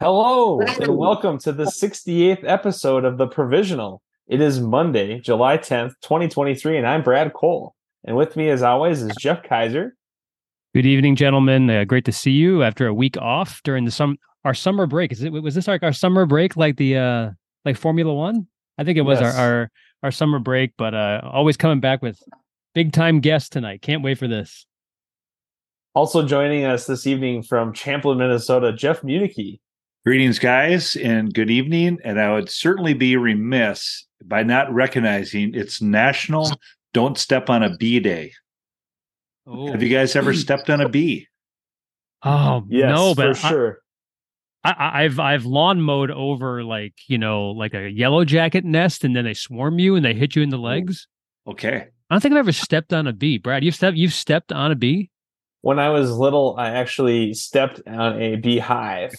Hello and welcome to the 68th episode of The Provisional. It is Monday, July 10th, 2023, and I'm Brad Cole. And with me, as always, is Jeff Kaiser. Good evening, gentlemen. Uh, great to see you after a week off during the sum our summer break. Is it was this like our summer break, like the uh like Formula One? I think it was Yes. our, our our summer break, but uh always coming back with big time guests tonight. Can't wait for this. Also joining us this evening from Champlin, Minnesota, Jeff Municky. Greetings, guys, and good evening. And I would certainly be remiss by not recognizing it's National Don't Step on a Bee Day. Oh, Have you guys ever stepped on a bee? oh Yes, no, but for I- sure. I, I, I've I've lawn mowed over like you know like a yellow jacket nest, and then they swarm you and they hit you in the oh, legs. Okay. I don't think I've ever stepped on a bee. Brad, you've stepped you've stepped on a bee. When I was little, I actually stepped on a beehive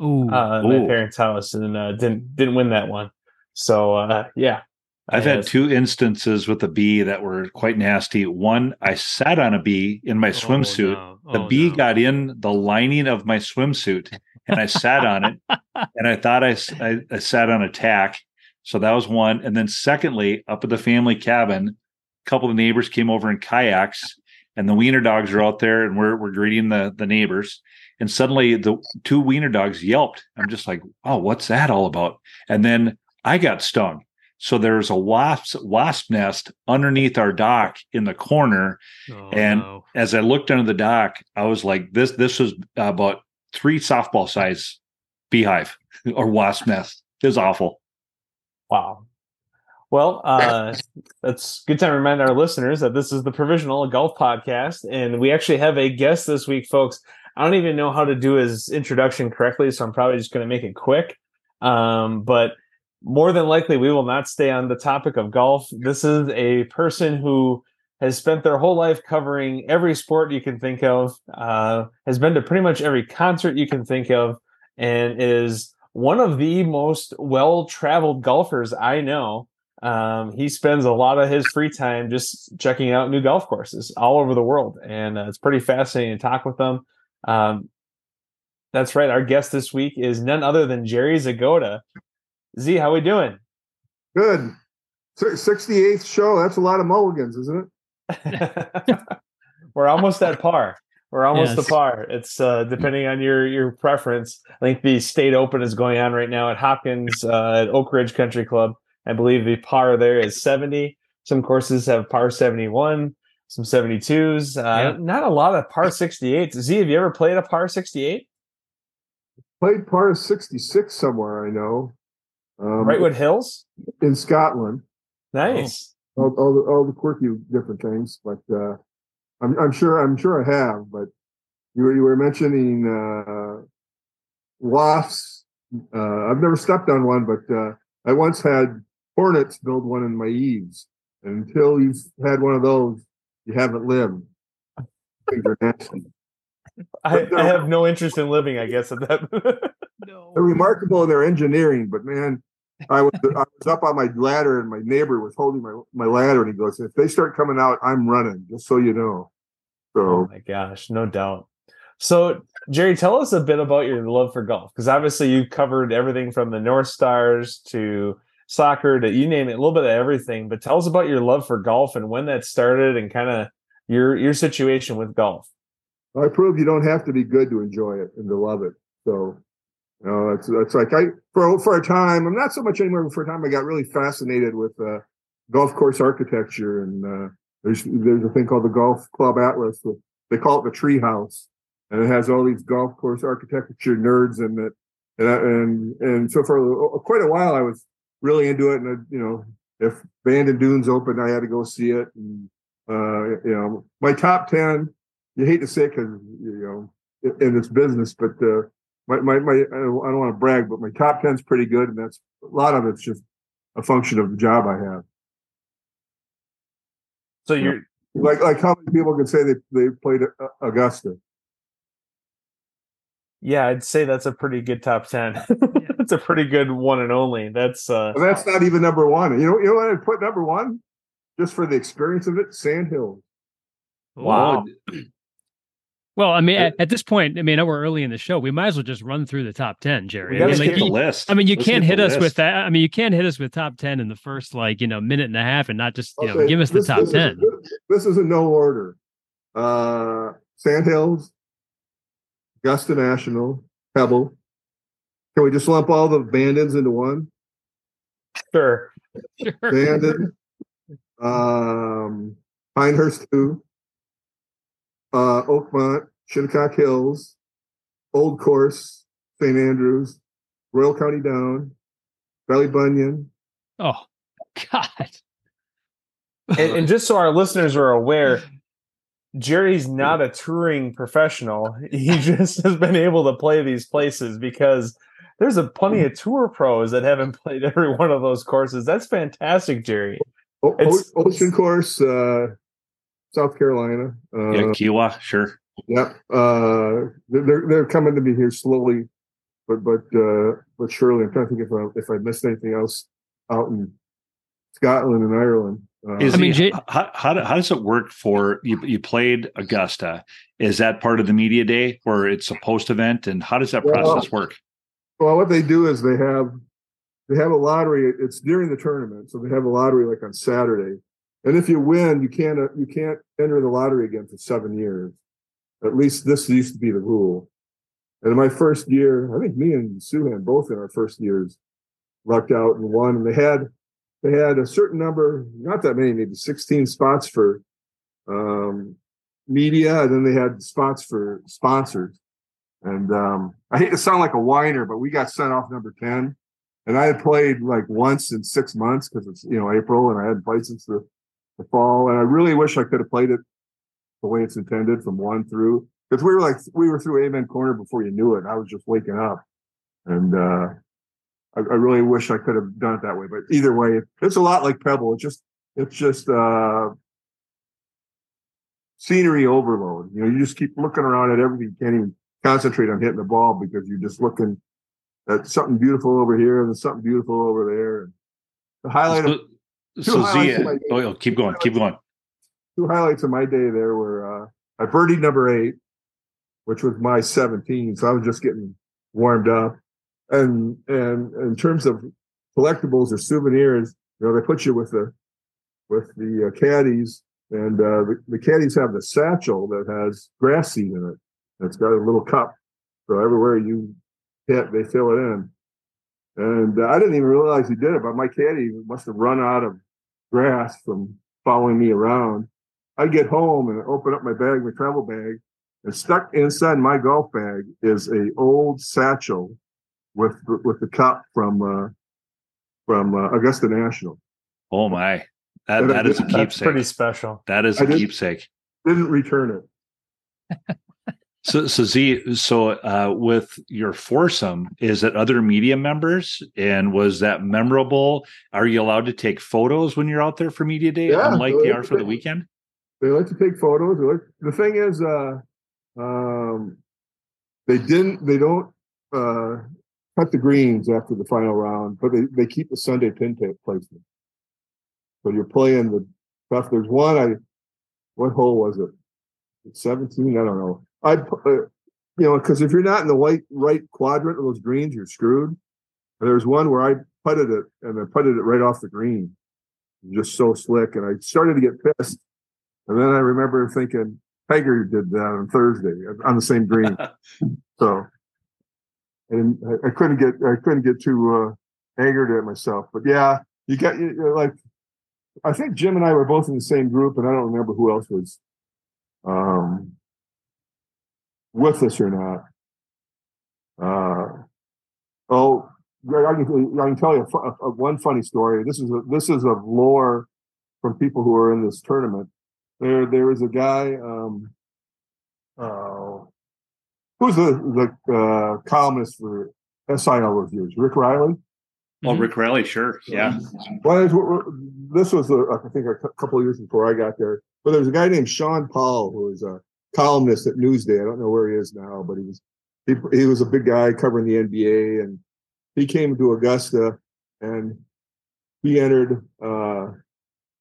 Oh, uh, at my parents' house and uh, didn't didn't win that one. So uh, yeah, I've had was- two instances with a bee that were quite nasty. One, I sat on a bee in my swimsuit. The bee got in the lining of my swimsuit and I sat on it and I thought I I sat on a tack. So that was one. And then secondly, up at the family cabin, a couple of neighbors came over in kayaks and the wiener dogs are out there and we're, we're greeting the, the neighbors. And suddenly the two wiener dogs yelped. I'm just like, oh, what's that all about? And then I got stung. So there's a wasp wasp nest underneath our dock in the corner Oh, and- no. as I looked under the dock, I was like, this this was about three softball size beehive or wasp nest. It was awful. Wow. Well, uh, that's good time to remind our listeners that this is the Provisional Golf Podcast, and we actually have a guest this week, folks. I don't even know how to do his introduction correctly, so I'm probably just going to make it quick. Um, but more than likely, we will not stay on the topic of golf. This is a person who has spent their whole life covering every sport you can think of, uh, has been to pretty much every concert you can think of, and is one of the most well traveled golfers I know. Um, he spends a lot of his free time just checking out new golf courses all over the world, and uh, it's pretty fascinating to talk with them. Um, that's right. Our guest this week is none other than Jerry Zgoda. Z, how are we doing? Good. Sixty eighth show. That's a lot of mulligans, isn't it? We're almost at par. We're almost Yes. to par. It's uh, depending on your your preference. I think the state open is going on right now at Hopkins uh, at Oak Ridge Country Club. I believe the par there is 70. Some courses have par 71, some 72s. Uh, Yeah. Not a lot of par 68s. Z, have you ever played a par 68? Played par sixty six somewhere. I know. Um, Wrightwood Hills? in Scotland. Nice. All, all the all the quirky different things, but uh, I'm I'm sure I'm sure I have. But you were you were mentioning uh, wasps. Uh, I've never stepped on one, but uh, I once had hornets build one in my eaves. And until you've had one of those, you haven't lived. Things are nasty. I, I have no interest in living, I guess, at that. They're remarkable in their engineering, but man, I was I was up on my ladder and my neighbor was holding my, my ladder and he goes, If they start coming out, I'm running, just so you know. Oh my gosh, no doubt. So, Jerry, tell us a bit about your love for golf because obviously you covered everything from the North Stars to soccer to you name it, a little bit of everything. But tell us about your love for golf and when that started and kind of your your situation with golf. I proved you don't have to be good to enjoy it and to love it. So you know, it's it's like I for for a time, I'm not so much anymore, but for a time I got really fascinated with uh, golf course architecture and uh, there's there's a thing called the Golf Club Atlas. They call it the Tree House, and it has all these golf course architecture nerds in it. And I- and and so for a- quite a while, I was really into it. And uh, you know, if Bandon Dunes opened, I had to go see it. And uh, you know, my top ten. You hate to say because you know in this business, but uh, my my my I don't, want to brag, but my top ten's pretty good, and that's a lot of it's just a function of the job I have. So you're Like like how many people can say they they played uh, Augusta? Yeah, I'd say that's a pretty good top ten. that's a pretty good one and only. That's uh And that's not even number one. You know you know what I'd put number one just for the experience of it. Sand Hills. Wow. Well, I mean, at, at, this point, I mean, I know we're early in the show. We might as well just run through the top ten, Jerry. We I mean, like, the list. I mean, you let's can't hit us list. with that. I mean, you can't hit us with top ten in the first like you know minute and a half, and not just you okay. know give us this, the top this ten. Is, this is in no order. Uh Sandhills, Augusta National, Pebble. Can we just lump all the Bandons into one? Sure. Sure. Bandon, um, Pinehurst two, uh, Oakmont, Shinnecock Hills, Old Course, St. Andrews, Royal County Down, Ballybunion. Oh, God. and, and just so our listeners are aware, Jerry's not a touring professional. He just has been able to play these places because there's a plenty of tour pros that haven't played every one of those courses. That's fantastic, Jerry. O- Ocean Course, uh, South Carolina. Uh, yeah, Kiawah, sure. Yep. Uh, they're they're coming to be here slowly, but but uh, but surely. I'm trying to think if I if I missed anything else out in Scotland and Ireland. Uh, Is I mean, Jay- how, how, how does it work for you? You played Augusta. Is that part of the media day, or it's a post event, and how does that well, process work? Well, what they do is they have they have a lottery. It's during the tournament, so they have a lottery like on Saturday, and if you win, you can't uh, you can't enter the lottery again for seven years. At least this used to be the rule. And in my first year, I think me and Souhan both in our first years lucked out and won. And they had they had a certain number, not that many, maybe 16 spots for um, media, and then they had spots for sponsors. And um, I hate to sound like a whiner, but we got sent off number 10. And I had played like once in six months because it's, you know, April and I hadn't played since the the fall. And I really wish I could have played it the way it's intended from one through because we were like we were through Amen Corner before you knew it. I was just waking up, and uh, I, I, really wish I could have done it that way. But either way, it's a lot like Pebble. It's just it's just uh, scenery overload. You know, you just keep looking around at everything. You can't even concentrate on hitting the ball because you're just looking at something beautiful over here and something beautiful over there. And the highlight of so Zia, oh, keep going, keep going. Two highlights of my day there were uh, I birdied number eight, which was my 17. So I was just getting warmed up. And and in terms of collectibles or souvenirs, you know, they put you with the with the uh, caddies, and uh, the, the caddies have the satchel that has grass seed in it. It's got a little cup, so everywhere you hit, they fill it in. And uh, I didn't even realize he did it, but my caddy must have run out of grass from following me around. I get home and open up my bag, my travel bag, and stuck inside my golf bag is a old satchel with with the cup from uh, from uh, Augusta National. Oh my, that, that is a keepsake. pretty special. That is a keepsake. Didn't return it. So, so Z, so uh, with your foursome, is it other media members? And was that memorable? Are you allowed to take photos when you're out there for media day, yeah, unlike they are for the weekend? They like to take photos. The thing is, uh, um, they didn't. They don't uh, cut the greens after the final round, but they, they keep the Sunday pin tape placement. So you're playing the stuff. There's one. I what hole was it? 17. I don't know I, uh, you know, because if you're not in the white right quadrant of those greens, you're screwed. There's one where I putted it and I putted it right off the green, just so slick. And I started to get pissed, and then I remember thinking Tiger did that on Thursday on the same green. so, and I, I, couldn't get I couldn't get too uh, angered at myself. But yeah, you got you, like I think Jim and I were both in the same group, and I don't remember who else was. Um, with us or not. Uh, oh, I can, I can tell you a, a, one funny story. This is a, this is of lore from people who are in this tournament. There there is a guy. Um, uh, who's the the uh, columnist for SIL reviews? Rick Reilly. Oh, Rick Reilly, sure, yeah. Well, this was a, I think a couple of years before I got there. But there was a guy named Shaun Powell who was a columnist at Newsday. I don't know where he is now, but he was he, he was a big guy covering the NBA, and he came to Augusta and he entered uh,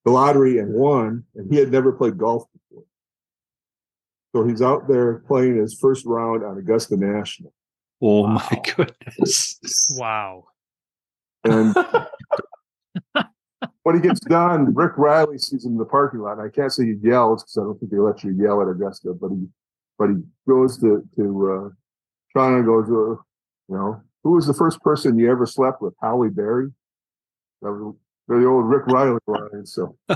the lottery and won, and he had never played golf before. So he's out there playing his first round on Augusta National. Oh wow. my goodness! Wow. And when he gets done, Rick Reilly sees him in the parking lot. and I can't say he yells because I don't think they let you yell at Augusta, but he but he goes to to uh, Sean and goes, uh, you know, who was the first person you ever slept with? Halle Berry. That was the old Rick Reilly line. So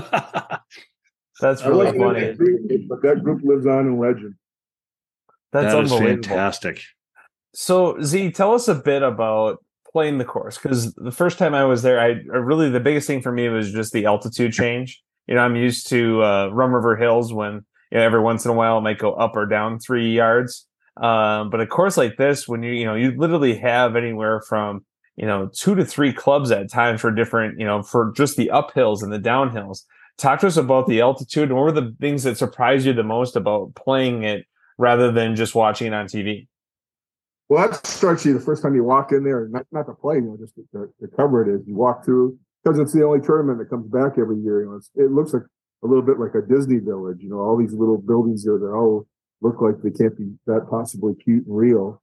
that's really funny. That group, but that group lives on in legend. That's that fantastic. So Z, tell us a bit about playing the course because the first time I was there, I really the biggest thing for me was just the altitude change. You know, I'm used to uh, Rum River Hills when you know, every once in a while it might go up or down three yards. Um, but a course like this, when you you know you literally have anywhere from you know two to three clubs at times for different you know for just the uphills and the downhills. Talk to us about the altitude and what were the things that surprised you the most about playing it rather than just watching it on TV. Well, that starts you the first time you walk in there, not not to play, you know, just to, to cover it as you walk through because it's the only tournament that comes back every year. You know, it looks like a little bit like a Disney village. You know, all these little buildings there that all look like they can't be that possibly cute and real.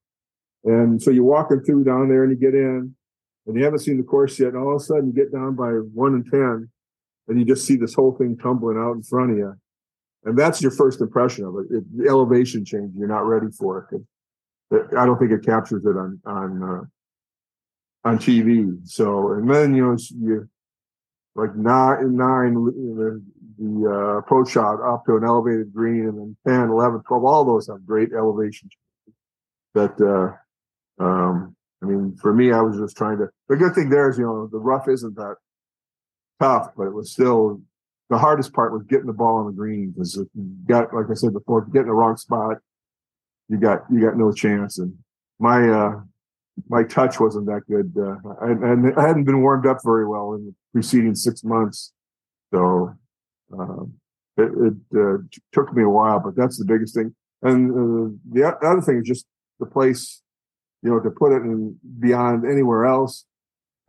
And so you're walking through down there and you get in and you haven't seen the course yet. And all of a sudden you get down by one and 10 and you just see this whole thing tumbling out in front of you. And that's your first impression of it. it the elevation change, you're not ready for it. it I don't think it captures it on, on, uh, on TV. So, and then, you know, you like nine, nine, know, the uh, approach shot up to an elevated green and then 10, 11, 12, all those have great elevation. That, uh, um, I mean, for me, I was just trying to, the good thing there is, you know, the rough isn't that tough, but it was still, the hardest part was getting the ball on the green because if you got, like I said before, if you get in the wrong spot, you got, you got no chance. And my, uh, my touch wasn't that good. Uh, and I hadn't been warmed up very well in the preceding six months. So um, it, it uh, took me a while, but that's the biggest thing. And uh, the, other thing is just the place, you know, to put it in beyond anywhere else.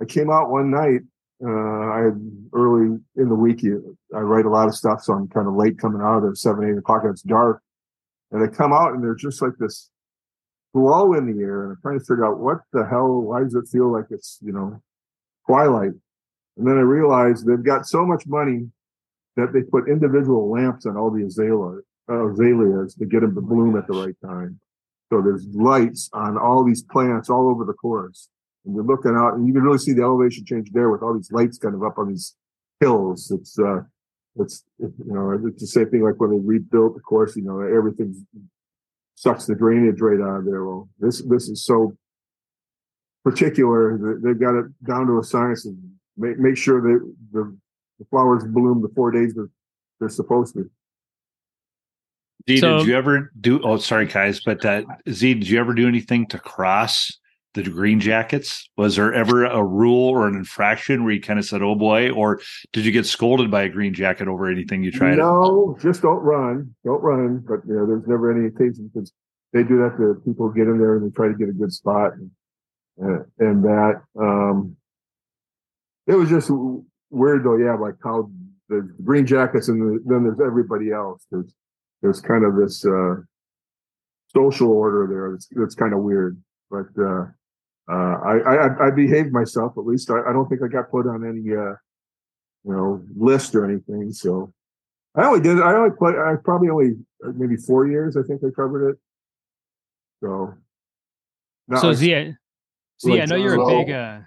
I came out one night. Uh, I early in the week. I write a lot of stuff, so I'm kind of late coming out. At seven, eight o'clock, and it's dark. And I come out, and there's just like this glow in the air, and I'm trying to figure out what the hell. Why does it feel like it's you know twilight? And then I realized they've got so much money that they put individual lamps on all the azalea, uh, azaleas to get them to bloom at the right time. So there's lights on all these plants all over the course. And you're looking out and you can really see the elevation change there with all these lights kind of up on these hills. It's, uh, it's, you know, it's the same thing like when they rebuilt the course, you know, everything sucks the drainage right out of there. Well, this, this is so particular. They've got it down to a science and make, make sure that the the flowers bloom the four days they're, they're supposed to. Z, so, did you ever do? Oh, sorry, guys, but uh, Z, did you ever do anything to cross the green jackets? Was there ever a rule or an infraction where you kind of said, "Oh boy," or did you get scolded by a green jacket over anything you tried? No, just don't run, don't run. But you know, there's never any occasion because they do that to people get in there and they try to get a good spot and, and that. Um, it was just weird though, yeah, like how the green jackets and the, then there's everybody else. There's there's kind of this uh, social order there that's, that's kind of weird. But uh, uh, I, I I behaved myself at least. I, I don't think I got put on any uh, you know list or anything. So I only did. I only played. I probably only uh, maybe four years. I think I covered it. So. So like, I know you're a big. Uh,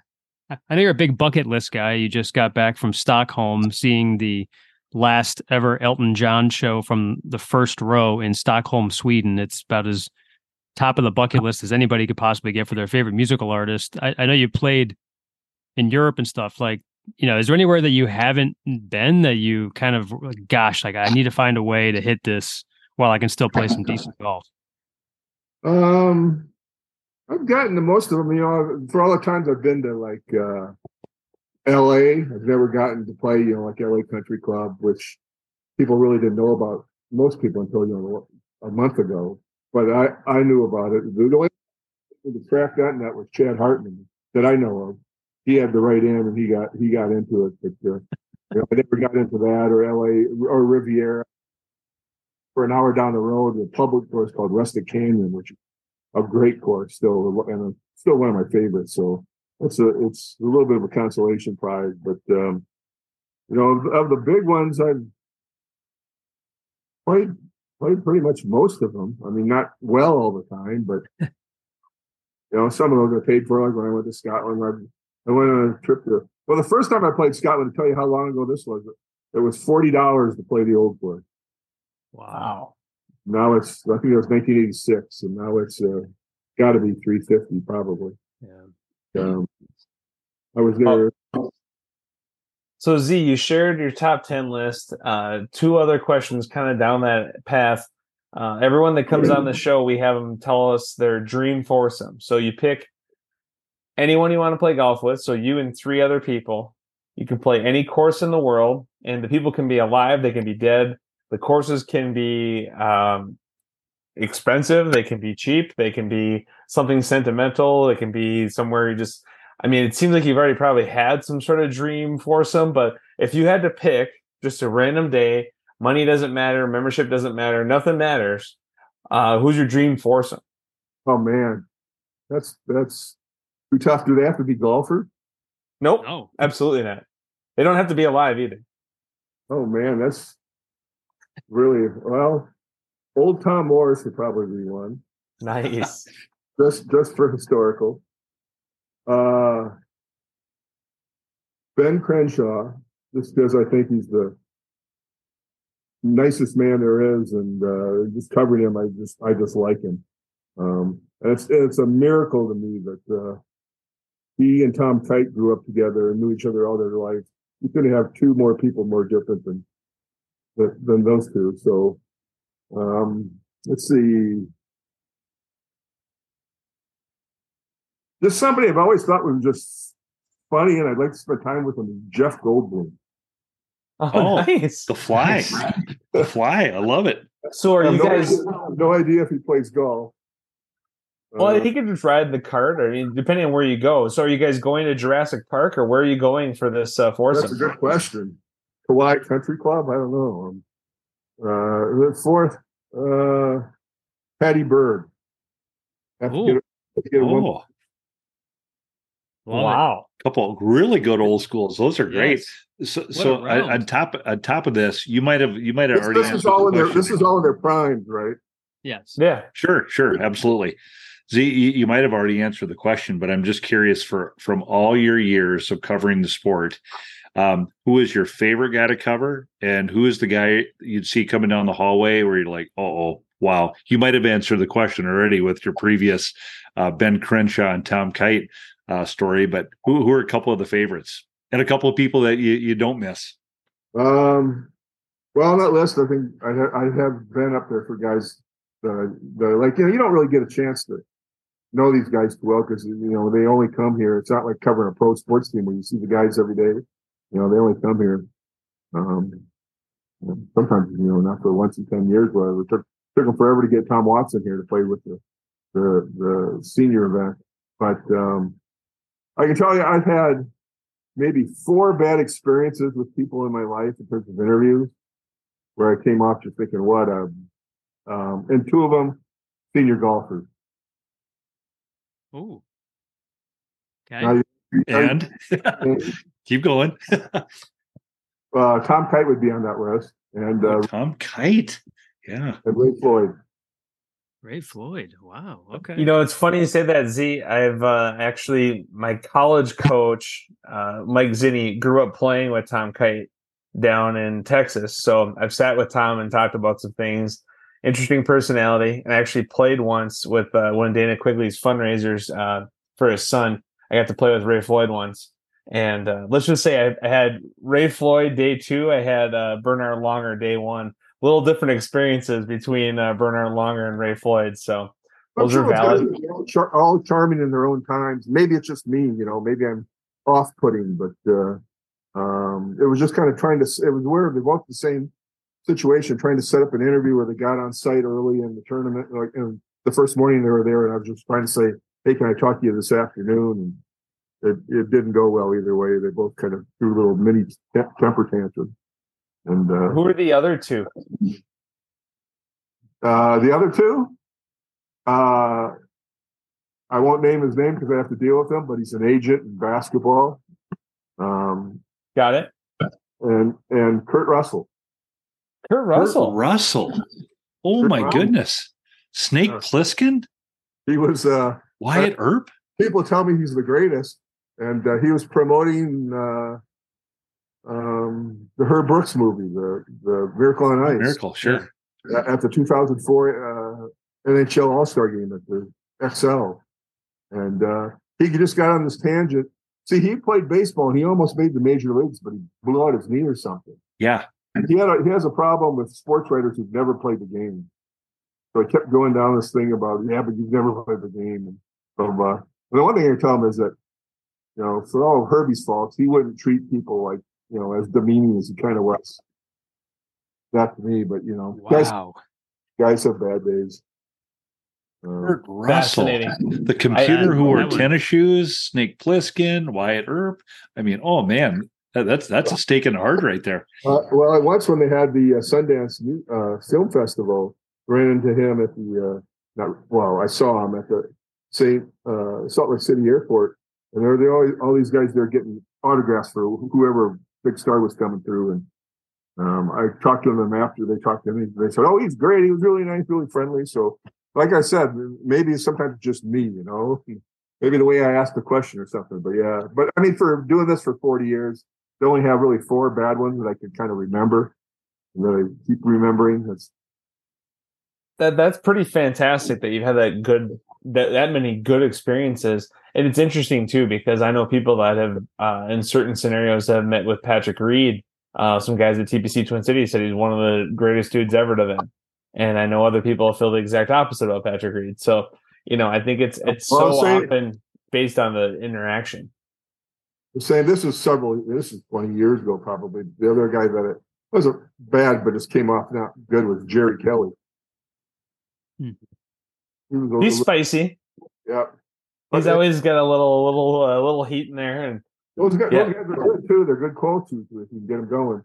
I know you're a big bucket list guy. You just got back from Stockholm, seeing the last ever Elton John show from the first row in Stockholm, Sweden. It's about as top of the bucket list as anybody could possibly get for their favorite musical artist. I, I know you played in Europe and stuff. Like, you know, is there anywhere that you haven't been that you kind of, gosh, like I need to find a way to hit this while I can still play some decent golf? Um, I've gotten to most of them. You know, for all the times I've been to like uh, L.A., I've never gotten to play. You know, like L.A. Country Club, which people really didn't know about. Most people until you know a month ago, but I I knew about it. The only the track that net was Chad Hartman that I know of. He had the right end and he got he got into it, but uh, you know, I never got into that or L.A. or Riviera for an hour down the road, a public course called Rustic Canyon, which is a great course still, and still one of my favorites. So it's a it's a little bit of a consolation prize. But um, you know, of, of the big ones, I've played pretty much most of them. I mean, not well all the time, but you know, some of those I paid for. Like when I went to Scotland, I, I went on a trip to. Well, the first time I played Scotland, to tell you how long ago this was, it was forty dollars to play the old course. Wow. Now it's I think it was 1986, and now it's uh, got to be 350 probably. Yeah. Um, I was there. Oh. So Z, you shared your top 10 list. Uh, two other questions kind of down that path. Uh, everyone that comes on the show, we have them tell us their dream foursome. So you pick anyone you want to play golf with. So you and three other people. You can play any course in the world, and the people can be alive, they can be dead. The courses can be um, expensive, they can be cheap, they can be something sentimental, they can be somewhere you just. I mean, it seems like you've already probably had some sort of dream foursome, but if you had to pick just a random day, money doesn't matter, membership doesn't matter, nothing matters. Uh, who's your dream foursome? Oh man, that's that's too tough. Do they have to be golfers? Nope. No, absolutely not. They don't have to be alive either. Oh man, that's really well. Old Tom Morris would probably be one. Nice. just just for historical. Uh, ben Crenshaw, just because I think he's the nicest man there is, and uh, just covering him, I just I just like him. Um, and it's it's a miracle to me that uh, he and Tom Kite grew up together and knew each other all their life. You couldn't have two more people more different than than those two. So um, let's see. Just somebody I've always thought was just funny, and I'd like to spend time with him. Jeff Goldblum. Oh, oh nice! The fly, the fly. I love it. So are you no guys? Idea, no idea if he plays golf. Well, uh, he could just ride the cart. I mean, depending on where you go. So, are you guys going to Jurassic Park, or where are you going for this uh, foursome? That's a good question. Kauai Country Club. I don't know. Um, uh, the fourth, uh, Patty Berg. Have to get, to get oh. Wow. A couple really good old schools. Those are great. Yes. So, so on top on top of this, you might have you might have this, already. This is all in their this is all in their primes, right? Yes. Yeah. Sure. Sure. Absolutely. Z, you, you might have already answered the question, but I'm just curious for from all your years of covering the sport, um, who is your favorite guy to cover, and who is the guy you'd see coming down the hallway where you're like, oh, wow, you might have answered the question already with your previous uh, Ben Crenshaw and Tom Kite uh, story, but who, who are a couple of the favorites and a couple of people that you, you don't miss? Um, well, on that list, I think I, ha- I have been up there for guys that, that like you know you don't really get a chance to know these guys too well because you know they only come here. It's not like covering a pro sports team where you see the guys every day. You know, they only come here. Um, sometimes you know not for once in ten years. Whatever. It took took them forever to get Tom Watson here to play with the the, the senior event. But um, I can tell you, I've had maybe four bad experiences with people in my life in terms of interviews where I came off just thinking, what a, um, and two of them senior golfers. Oh, Okay. And keep going. uh, Tom Kite would be on that list, and uh, Tom Kite, yeah, and Ray Floyd. Ray Floyd. Wow. Okay. You know, it's funny you say that, Z. I've uh, actually my college coach, uh, Mike Zinni, grew up playing with Tom Kite down in Texas. So I've sat with Tom and talked about some things. Interesting personality, and I actually played once with uh, one of Dana Quigley's fundraisers uh, for his son. I got to play with Ray Floyd once, and uh, let's just say I, I, had Ray Floyd day two. I had uh, Bernhard Langer day one. Little different experiences between uh, Bernhard Langer and Ray Floyd. So those sure are valid. All, char- all, charming in their own times. Maybe it's just me, you know. Maybe I'm off-putting, but uh, um, it was just kind of trying to. It was weird. They both the same situation, trying to set up an interview where they got on site early in the tournament. Like and the first morning they were there, and I was just trying to say, "Hey, can I talk to you this afternoon?" And it, it didn't go well either way. They both kind of threw little mini temper tantrums. And uh, who are the other two? Uh, the other two, uh, I won't name his name because I have to deal with him, but he's an agent in basketball. Um, Got it. And and Kurt Russell. Kurt Russell. Kurt Russell. Oh Kurt my Russell. goodness. Snake uh, Plissken? He was uh Wyatt Earp? People tell me he's the greatest. And uh, he was promoting uh, um, the Herb Brooks movie, the the Miracle on Ice. Miracle, sure. At the 2004 uh, NHL All Star game at the Xcel, and uh, he just got on this tangent. See, he played baseball and he almost made the major leagues, but he blew out his knee or something. Yeah, he had a, he has a problem with sports writers who've never played the game. So I kept going down this thing about yeah, but you've never played the game. And so, uh, the one thing I tell him is that you know, for all Herbie's faults, he wouldn't treat people like you know, as demeaning as he kind of was. Not to me, but you know, wow. guys, guys have bad days. Uh, Russell, the computer I, who wore tennis shoes, Snake Plissken, Wyatt Earp. I mean, oh man, that, that's that's a stake in the heart right there. Uh, well, once when they had the uh, Sundance uh, Film Festival, ran into him at the uh, not well, I saw him at the St. Uh, Salt Lake City Airport, and there were all all these guys there getting autographs for whoever big star was coming through. And um, I talked to them after they talked to me. They said, "Oh, he's great. He was really nice, really friendly." So, like I said, maybe sometimes just me, you know, maybe the way I asked the question or something. But yeah, but I mean, for doing this for forty years, they only have really four bad ones that I could kind of remember, and that I keep remembering. That's that that's pretty fantastic that you've had that good that that many good experiences and it's interesting too because I know people that have uh, in certain scenarios have met with Patrick Reed. Uh, some guys at TPC Twin Cities said he's one of the greatest dudes ever to them, and I know other people feel the exact opposite about Patrick Reed. So you know, I think it's it's well, so saying, often based on the interaction. I'm saying this is several. This is twenty years ago, probably. The other guy that it wasn't bad, but just came off not good was Jerry Kelly. Hmm. He He's spicy. Yeah. He's okay. always got a little, little, uh, little heat in there, and those guys, yeah. those guys are good too. They're good coaches if you can get them going.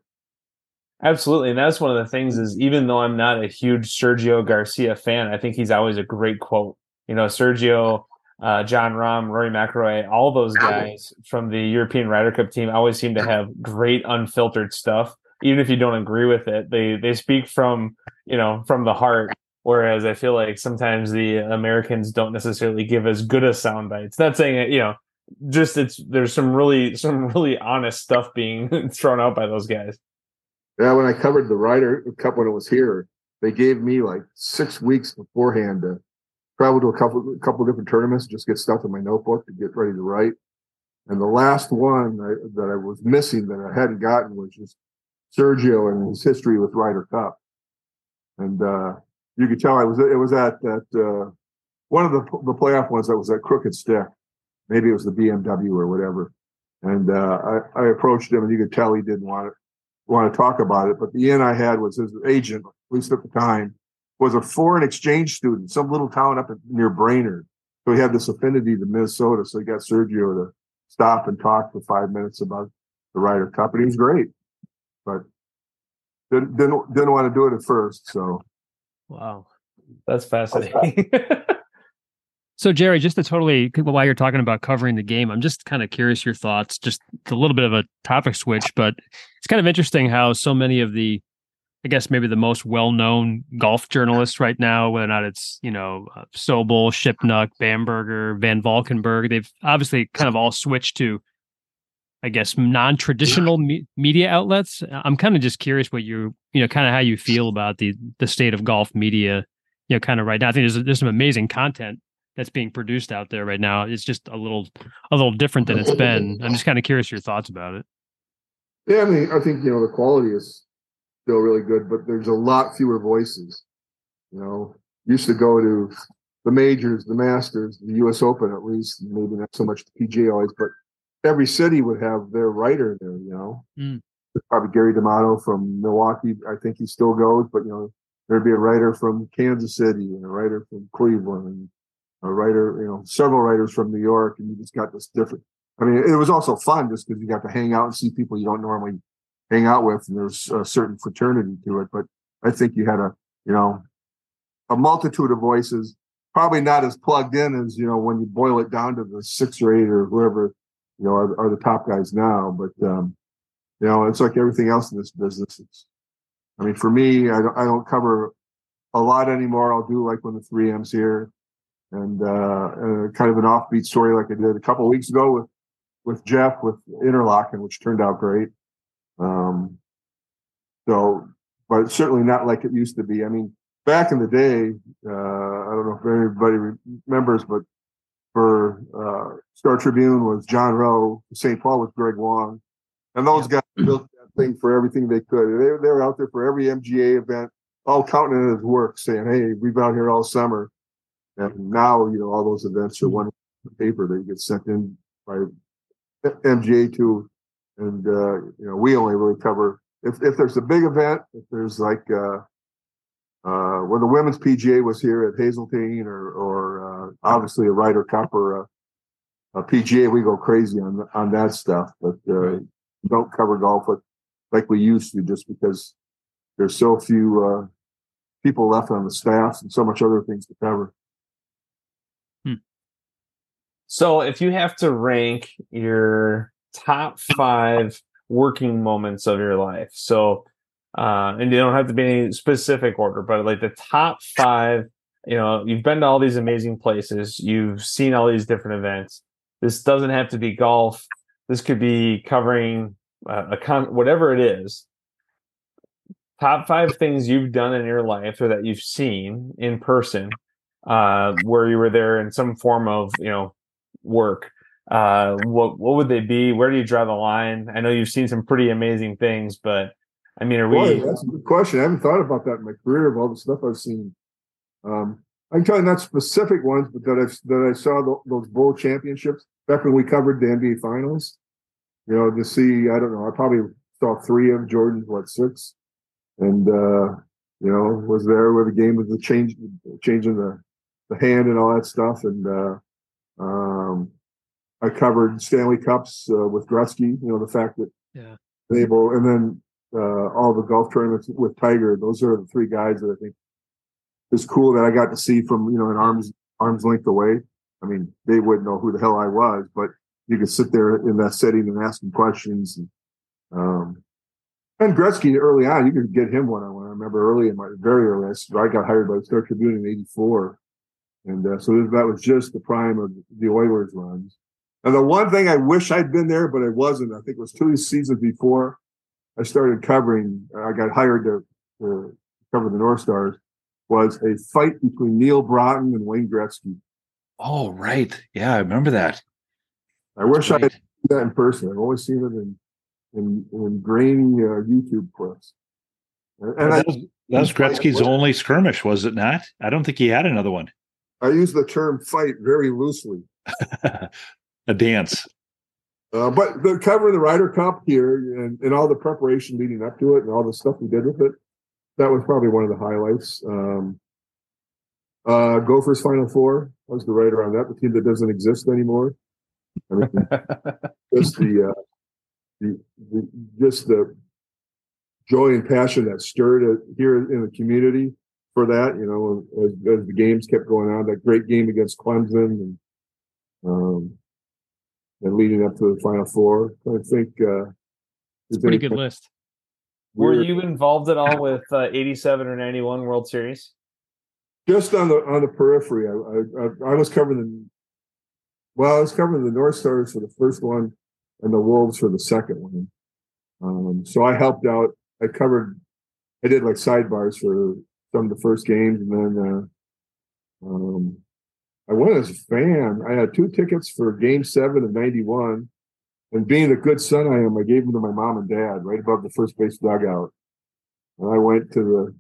Absolutely, and that's one of the things is even though I'm not a huge Sergio Garcia fan, I think he's always a great quote. You know, Sergio, uh, Jon Rahm, Rory McIlroy, all those guys from the European Ryder Cup team always seem to have great unfiltered stuff. Even if you don't agree with it, they they speak from you know from the heart Whereas I feel like sometimes the Americans don't necessarily give as good a sound bites. Not saying it, you know, just it's there's some really some really honest stuff being thrown out by those guys. Yeah, when I covered the Ryder Cup when it was here, they gave me like six weeks beforehand to travel to a couple a couple different tournaments, just get stuff in my notebook to get ready to write. And the last one I, that I was missing that I hadn't gotten was just Sergio and his history with Ryder Cup. And uh, you could tell I was it was at that uh, one of the the playoff ones that was at Crooked Stick. Maybe it was the BMW or whatever. And uh, I, I approached him, and you could tell he didn't want to want to talk about it. But the in I had was his agent, at least at the time, was a foreign exchange student, some little town up near Brainerd. So he had this affinity to Minnesota. So he got Sergio to stop and talk for five minutes about the Ryder Cup, and he was great. But didn't didn't, didn't want to do it at first. So Wow. That's fascinating. so Jerry, just to totally while you're talking about covering the game, I'm just kind of curious your thoughts, just a little bit of a topic switch, but it's kind of interesting how so many of the I guess maybe the most well-known golf journalists right now, whether or not it's you know uh, Sobel, Shipnuck, Bamberger, Van Valkenburg, they've obviously kind of all switched to I guess non-traditional me- media outlets. I'm kind of just curious what you you know kind of how you feel about the the state of golf media, you know, kind of right now. I think there's there's some amazing content that's being produced out there right now. It's just a little a little different than it's been. I'm just kind of curious your thoughts about it. Yeah, I mean, I think you know the quality is still really good, but there's a lot fewer voices. You know, used to go to the majors, the Masters, the U.S. Open at least, maybe not so much the PGA always, but every city would have their writer there, you know. Mm. Probably Gary D'Amato from Milwaukee. I think he still goes, but you know, there'd be a writer from Kansas City and a writer from Cleveland and a writer, you know, several writers from New York, and you just got this different. I mean, it was also fun just because you got to hang out and see people you don't normally hang out with, and there's a certain fraternity to it. But I think you had a, you know, a multitude of voices, probably not as plugged in as you know when you boil it down to the six or eight or whoever you know are, are the top guys now. But um, you know, it's like everything else in this business. It's, I mean, for me, I don't, I don't cover a lot anymore. I'll do like when the 3M's here, and uh, kind of an offbeat story like I did a couple weeks ago with with Jeff with Interlachen, which turned out great. Um, so, but certainly not like it used to be. I mean, back in the day, uh, I don't know if anybody remembers, but for uh, Star Tribune was John Rowe, St. Paul was Greg Wong, and those guys built that thing for everything they could. They, they were out there for every MGA event, all counting it as work, saying, "Hey, we've been out here all summer." And now, you know, all those events are one paper that get sent in by MGA to, and uh, you know, we only really cover if if there's a big event, if there's like uh, uh, when the women's PGA was here at Hazeltine, or or uh, obviously a Ryder Cup or a, a, PGA, we go crazy on on that stuff. But uh, don't cover golf like we used to, just because there's so few uh, people left on the staff and so much other things to cover. Hmm. So, if you have to rank your top five working moments of your life, so uh, and you don't have to be any specific order, but like the top five, you know, you've been to all these amazing places, you've seen all these different events. This doesn't have to be golf. This could be covering uh, a con, whatever it is. Top five things you've done in your life or that you've seen in person, uh, where you were there in some form of, you know, work. Uh, what what would they be? Where do you draw the line? I know you've seen some pretty amazing things, but I mean, are Boy, we? That's a good question. I haven't thought about that in my career of all the stuff I've seen. Um, I can tell you not specific ones, but that I that I saw the, those bowl championships back when we covered the NBA finals. You know, to see I don't know. I probably saw three of Jordan's what six, and uh, you know was there where the game was the change changing the the hand and all that stuff, and uh, um, I covered Stanley Cups uh, with Gretzky. You know the fact that yeah able and then uh, all the golf tournaments with Tiger. Those are the three guys that I think is cool that I got to see from you know an arms arms length away. I mean, they wouldn't know who the hell I was, but you could sit there in that setting and ask them questions. And, um, and Gretzky early on, you could get him one on one. I remember early in my very early, I got hired by the Star Tribune in '84, and uh, so that was just the prime of the Oilers runs. And the one thing I wish I'd been there, but I wasn't. I think it was two seasons before I started covering, I got hired to, to cover the North Stars, was a fight between Neal Broten and Wayne Gretzky. Oh, right. Yeah, I remember that. I wish right. I had seen that in person. I've always seen it in in, in grainy uh, YouTube clips. And well, that, was, that was Gretzky's only skirmish, was it not? I don't think he had another one. I use the term fight very loosely. a dance. Uh, but the cover of the Ryder Cup here and, and all the preparation leading up to it and all the stuff we did with it, that was probably one of the highlights. Um, uh, Gophers Final Four I was the writer on that, the team that doesn't exist anymore. I mean, just the, uh, the, the, just the joy and passion that stirred it here in the community for that. You know, as, as the games kept going on, that great game against Clemson and um, and leading up to the Final Four. I think uh, it's a pretty good list. Were you involved at all with uh, 87 or 91 World Series? Just on the on the periphery. I, I, I was covering the well, I was covering the North Stars for the first one and the Wolves for the second one. Um, so I helped out. I covered. I did like sidebars for some of the first games, and then uh, um, I went as a fan. I had two tickets for Game Seven of '91, and being the good son I am, I gave them to my mom and dad right above the first base dugout. And I went to the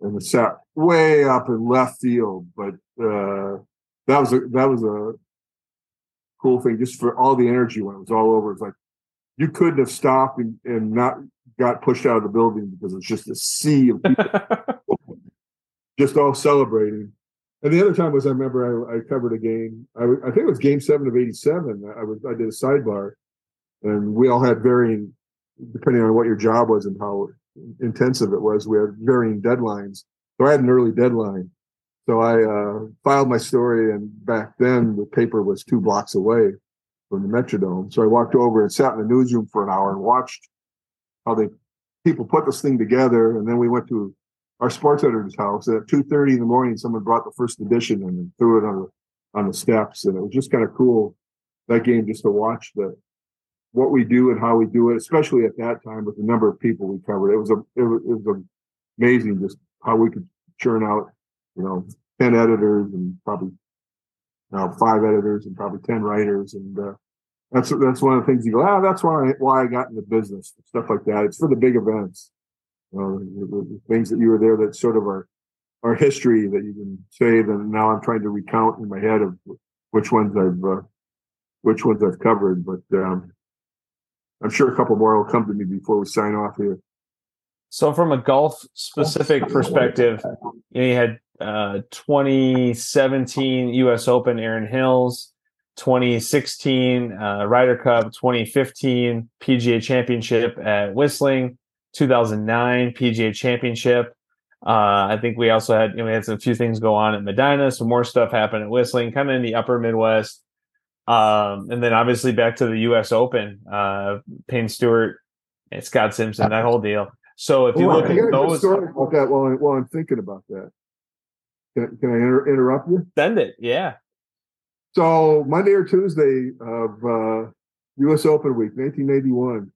and it sat way up in left field, but uh, that was a that was a cool thing just for all the energy when it was all over. It's like you couldn't have stopped and, and not got pushed out of the building because it's just a sea of people just all celebrating. And the other time was I remember I, I covered a game. I, I, think it was Game Seven of '87. I was I did a sidebar, and we all had varying, depending on what your job was and how intensive it was. We had varying deadlines. So I had an early deadline, So I uh, filed my story, and back then the paper was two blocks away from the Metrodome. So I walked over and sat in the newsroom for an hour and watched how they people put this thing together. And then we went to our sports editor's house at two thirty in the morning. Someone brought the first edition and threw it on the on the steps, and it was just kind of cool that game just to watch the what we do and how we do it, especially at that time with the number of people we covered. It was a it was, it was amazing just how we could churn out, you know, ten editors and probably know, five editors and probably ten writers, and uh, that's that's one of the things you go, ah, that's why I, why I got in the business, stuff like that. It's for the big events, know, the, the, the things that you were there that sort of are our history that you can save, and now I'm trying to recount in my head of which ones I've uh, which ones I've covered, but um, I'm sure a couple more will come to me before we sign off here. So, from a golf specific perspective, you, know, you had uh, 2017 U.S. Open, Erin Hills, 2016 uh, Ryder Cup, 2015 PGA Championship at Whistling, 2009 PGA Championship. Uh, I think we also had you know we had some few things go on at Medinah, some more stuff happened at Whistling, kind of in the Upper Midwest. Um, and then obviously back to the U.S. Open, uh, Payne Stewart, and Scott Simpson, that whole deal. So if you look I at those, story about that while, I, while I'm thinking about that, can, can I inter- interrupt you? Send it, yeah. So Monday or Tuesday of uh, U.S. Open week, 1981,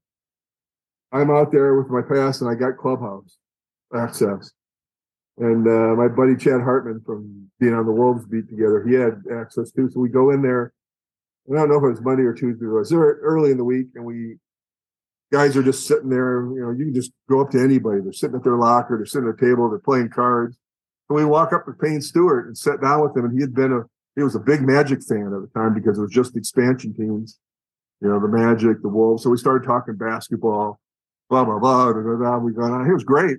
I'm out there with my pass and I got clubhouse access. And uh, my buddy Chad Hartman from being on the Wolves beat together, he had access too. So we go in there I don't know if it was Monday or Tuesday. It was early in the week, and we guys are just sitting there. You know, you can just go up to anybody. They're sitting at their locker. They're sitting at a table. They're playing cards. And we walk up to Payne Stewart and sat down with him, and he had been a he was a big Magic fan at the time because it was just expansion teams, you know, the Magic, the Wolves. So we started talking basketball, blah blah blah. blah, blah. We got on. He was great.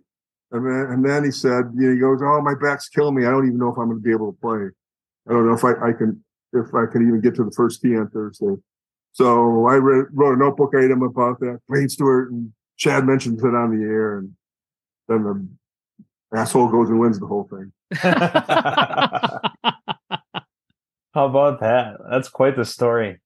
And then, and then he said, you know, he goes, "Oh, my back's killing me. I don't even know if I'm going to be able to play. I don't know if I, I can if I can even get to the first tee on Thursday. So I read, wrote a notebook item about that. Payne Stewart and Chad mentions it on the air, and then the asshole goes and wins the whole thing. How about that? That's quite the story.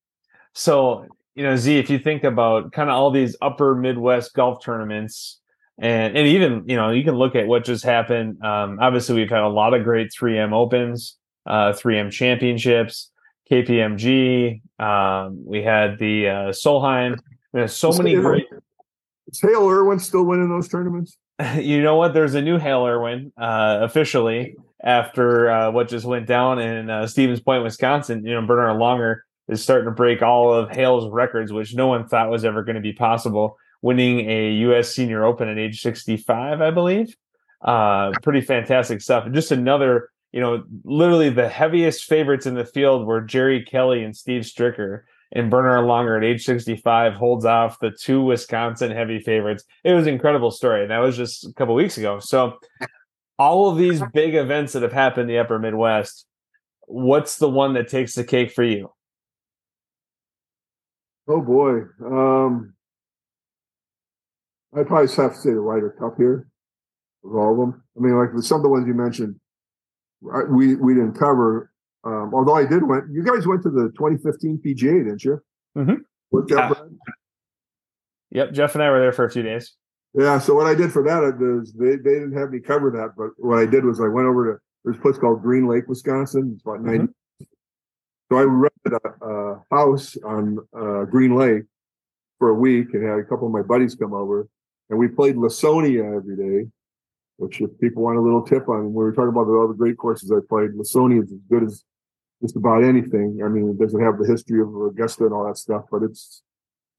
So, you know, Z, if you think about kind of all these upper Midwest golf tournaments, and and even you know, you can look at what just happened. Um, obviously, we've had a lot of great 3M Opens, uh, 3M championships. KPMG. Um, we had the uh, Solheim. There's so many great. Is Hale Irwin still winning those tournaments? you know what? There's a new Hale Irwin uh, officially after uh, what just went down in uh, Stevens Point, Wisconsin. You know, Bernhard Langer is starting to break all of Hale's records, which no one thought was ever going to be possible. Winning a U.S. Senior Open at age 65, I believe. Uh, pretty fantastic stuff. And just another you know, literally the heaviest favorites in the field were Jerry Kelly and Steve Stricker. And Bernhard Langer at age 65 holds off the two Wisconsin heavy favorites. It was an incredible story. And that was just a couple weeks ago. So, all of these big events that have happened in the upper Midwest, what's the one that takes the cake for you? Oh, boy. Um, I'd probably have to say the Ryder Cup here of all of them. I mean, like some of the ones you mentioned, we we didn't cover. Um, although I did went. You guys went to the 2015 PGA, didn't you? Mm-hmm. Yeah. Yep, Jeff and I were there for a few days. Yeah. So what I did for that is they, they didn't have me cover that, but what I did was I went over to there's a place called Green Lake, Wisconsin. It's about mm-hmm. 90. So I rented a, a house on uh, Green Lake for a week and had a couple of my buddies come over, and we played Lawsonia every day which if people want a little tip on, when we were talking about all the great courses I played, Lawsonia is as good as just about anything. I mean, it doesn't have the history of Augusta and all that stuff, but it's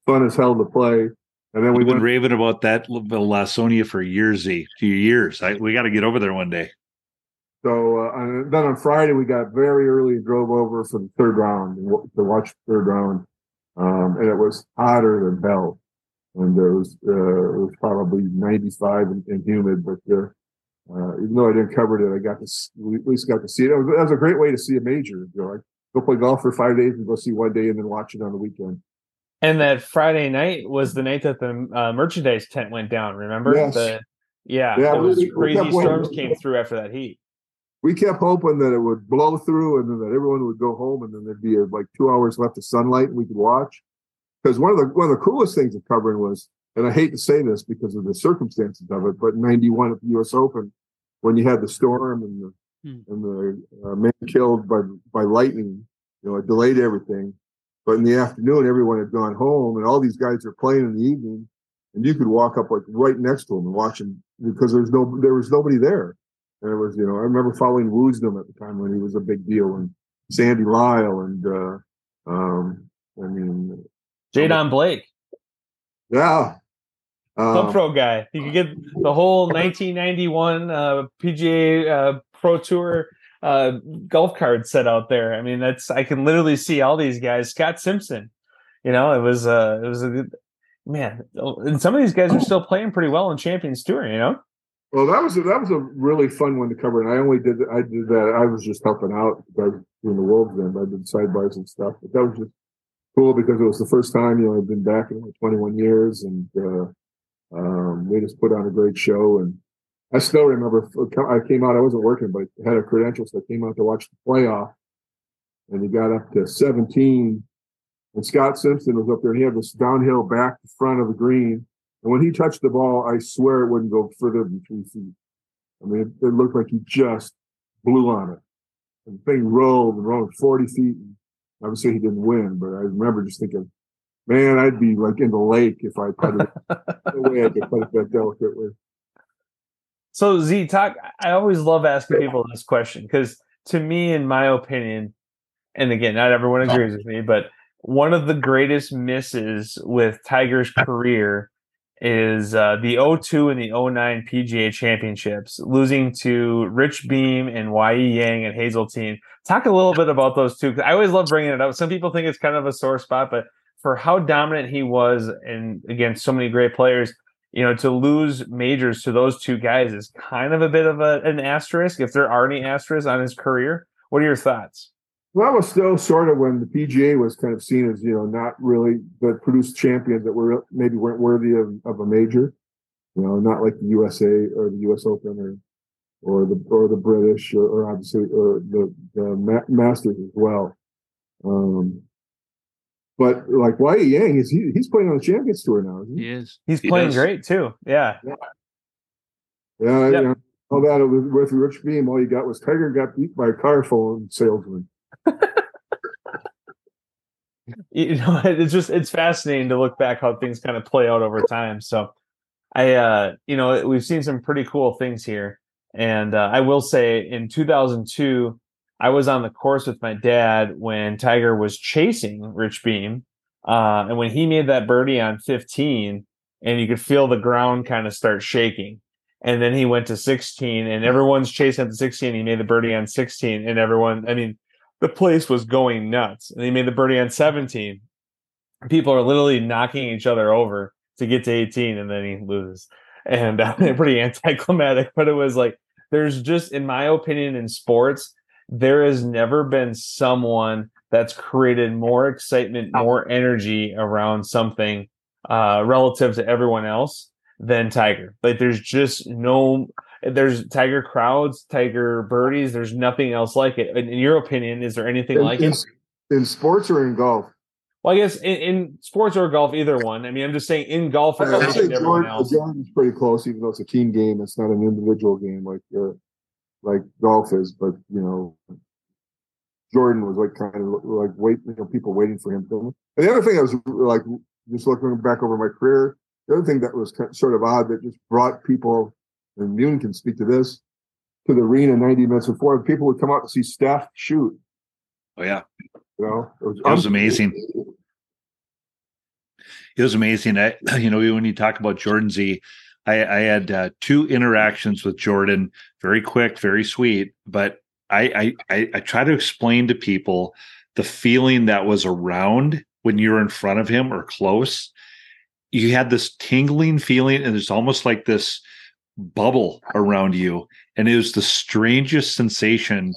fun as hell to play. And then we've been raving about that Lawsonia for years, Z, few years. I, we got to get over there one day. So uh, then on Friday we got very early and drove over for the third round to watch the third round, um, and it was hotter than hell and it was uh, it was probably 95 and, and humid. But uh, uh, even though I didn't cover it, I got to at least got to see it. It was, that was a great way to see a major. You know, like go play golf for five days and go see one day and then watch it on the weekend. And that Friday night was the night that the uh, merchandise tent went down. Remember? Yes. The, yeah, yeah, it was crazy storms came through after that heat. We kept hoping that it would blow through and then that everyone would go home and then there'd be like two hours left of sunlight and we could watch. Because one of the one of the coolest things of covering was, and I hate to say this because of the circumstances of it, but '91 at the U.S. Open when you had the storm and the hmm. and the uh, man killed by by lightning, you know, it delayed everything. But in the afternoon, everyone had gone home, and all these guys are playing in the evening, and you could walk up like right next to them and watch them because there's no there was nobody there. And it was, you know, I remember following Woosnam at the time when he was a big deal, and Sandy Lyle, and uh, um, I mean, Jay Don Blake. Yeah, um, pro guy. You could get the whole 1991 uh, PGA uh, Pro Tour uh, golf card set out there. I mean, that's I can literally see all these guys. Scott Simpson, you know, it was uh, it was a good man, and some of these guys are still playing pretty well in Champions Tour. You know. Well, that was a, that was a really fun one to cover, and I only did I did that. I was just helping out doing the Wolves End. I did sidebars and stuff, but that was just cool because it was the first time you know I'd been back in like 21 years, and uh, um, they just put on a great show. And I still remember I came out. I wasn't working, but I had a credential, so I came out to watch the playoff. And he got up to 17, and Scott Simpson was up there, and he had this downhill back to front of the green and when he touched the ball, I swear it wouldn't go further than three feet. I mean, it, it looked like he just blew on it. And the thing rolled and rolled 40 feet. And obviously, he didn't win, but I remember just thinking, man, I'd be like in the lake if I put it. no way I could put it that delicately. So, Z, talk. I always love asking people this question because, to me, in my opinion, and again, not everyone oh. agrees with me, but one of the greatest misses with Tiger's career is uh, the 02 and the 09 PGA championships, losing to Rich Beem and Y.E. Yang and Hazeltine. Talk a little bit about those two. I always love bringing it up. Some people think it's kind of a sore spot, but for how dominant he was and against so many great players, you know, to lose majors to those two guys is kind of a bit of a, an asterisk, if there are any asterisks on his career. What are your thoughts? Well, that was still sort of when the PGA was kind of seen as you know not really that produced champions that were maybe weren't worthy of, of a major, you know, not like the USA or the U.S. Open or or the or the British or, or obviously or the the Masters as well. Um, but like Y.E. Yang is he, he's playing on the Champions Tour now. He? he? is. He's he playing does. great too. Yeah. Yeah. Yeah. Yep. You know, all that with, with Rich Beem, all you got was Tiger got beat by a car phone salesman you know, it's just it's fascinating to look back how things kind of play out over time. So, I, uh, you know, we've seen some pretty cool things here, and uh, I will say, in 2002, I was on the course with my dad when Tiger was chasing Rich Beem, uh, and when he made that birdie on 15, and you could feel the ground kind of start shaking. And then he went to 16, and everyone's chasing at the 16. He made the birdie on 16, and everyone, I mean, the place was going nuts. And he made the birdie on 17. People are literally knocking each other over to get to 18, and then he loses. And uh, pretty anticlimactic, but it was like, there's just, in my opinion, in sports, there has never been someone that's created more excitement, more energy around something uh, relative to everyone else than Tiger. Like there's just no there's tiger crowds, tiger birdies. There's nothing else like it. In, in your opinion, is there anything in, like in, it? In sports or in golf? Well, I guess in, in, sports or golf, either one. I mean, I'm just saying in golf I Jordan, Jordan's pretty close, even though it's a team game. It's not an individual game like uh, like golf is. But you know, Jordan was like kind of like wait, you know, people waiting for him. And the other thing I was like just looking back over my career, the other thing that was sort of odd that just brought people and Mune can speak to this, to the arena 90 minutes before. People would come out to see Steph shoot. Oh, yeah. You know, it was, it was amazing. It was amazing. I, you know, when you talk about Jordan Z, I, I had uh, two interactions with Jordan, very quick, very sweet. But I, I, I try to explain to people the feeling that was around when you're in front of him or close. You had this tingling feeling, and it's almost like this bubble around you. And it was the strangest sensation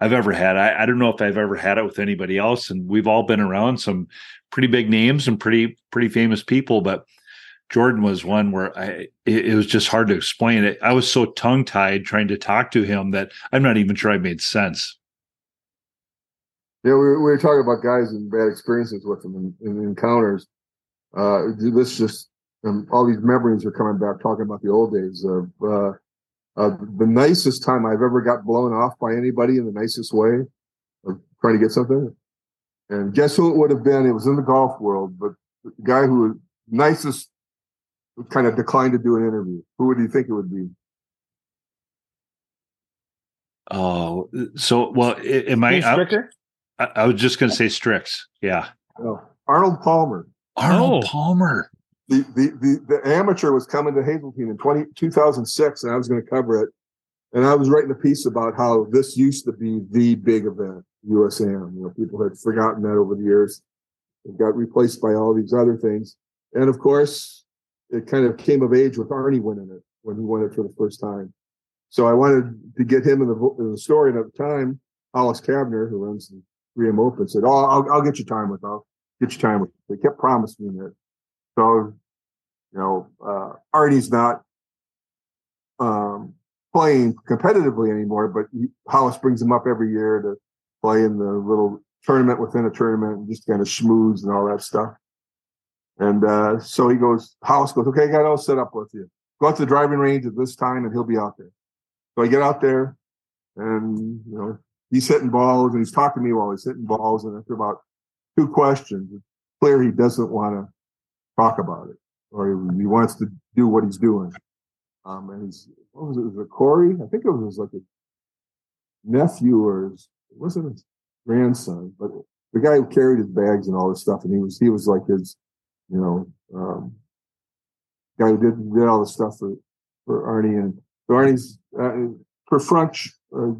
I've ever had. I, I, don't know if I've ever had it with anybody else. And we've all been around some pretty big names and pretty, pretty famous people, but Jordan was one where I it, it was just hard to explain it. I was so tongue tied trying to talk to him that I'm not even sure I made sense. Yeah, we, we were talking about guys and bad experiences with them in, in encounters. Uh, this just um, all these memories are coming back, talking about the old days of uh, uh, the nicest time I've ever got blown off by anybody in the nicest way of trying to get something. And guess who it would have been? It was in the golf world, but the guy who was nicest kind of declined to do an interview. Who would you think it would be? Oh, so well, am I? I, I, was just going to say Strix. Yeah. Oh, Arnold Palmer. Arnold oh. Palmer. The, the, the the amateur was coming to Hazeltine in 20, 2006, and I was going to cover it. And I was writing a piece about how this used to be the big event, USAM. You know, people had forgotten that over the years. It got replaced by all these other things. And of course, it kind of came of age with Arnie winning it when he won it for the first time. So I wanted to get him in the, in the story. And at the time, Hollis Cavner, who runs the 3M Open, said, "Oh, I'll, I'll get you time with. I'll get you time with." They kept promising me that. So, you know, uh, Arnie's not um, playing competitively anymore, but he, Hollis brings him up every year to play in the little tournament within a tournament and just kind of schmooze and all that stuff. And uh, so he goes, Hollis goes, okay, I got all set up with you. Go out to the driving range at this time and he'll be out there. So I get out there and, you know, he's hitting balls and he's talking to me while he's hitting balls. And after about two questions, it's clear he doesn't want to talk about it or he, wants to do what he's doing. Um, and he's, what was it? Was it Corey? I think it was like a nephew or his, it wasn't his grandson, but the guy who carried his bags and all this stuff. And he was, he was like his, you know, um, guy who did, did all the stuff for, for Arnie and so Arnie's, uh, for French, uh,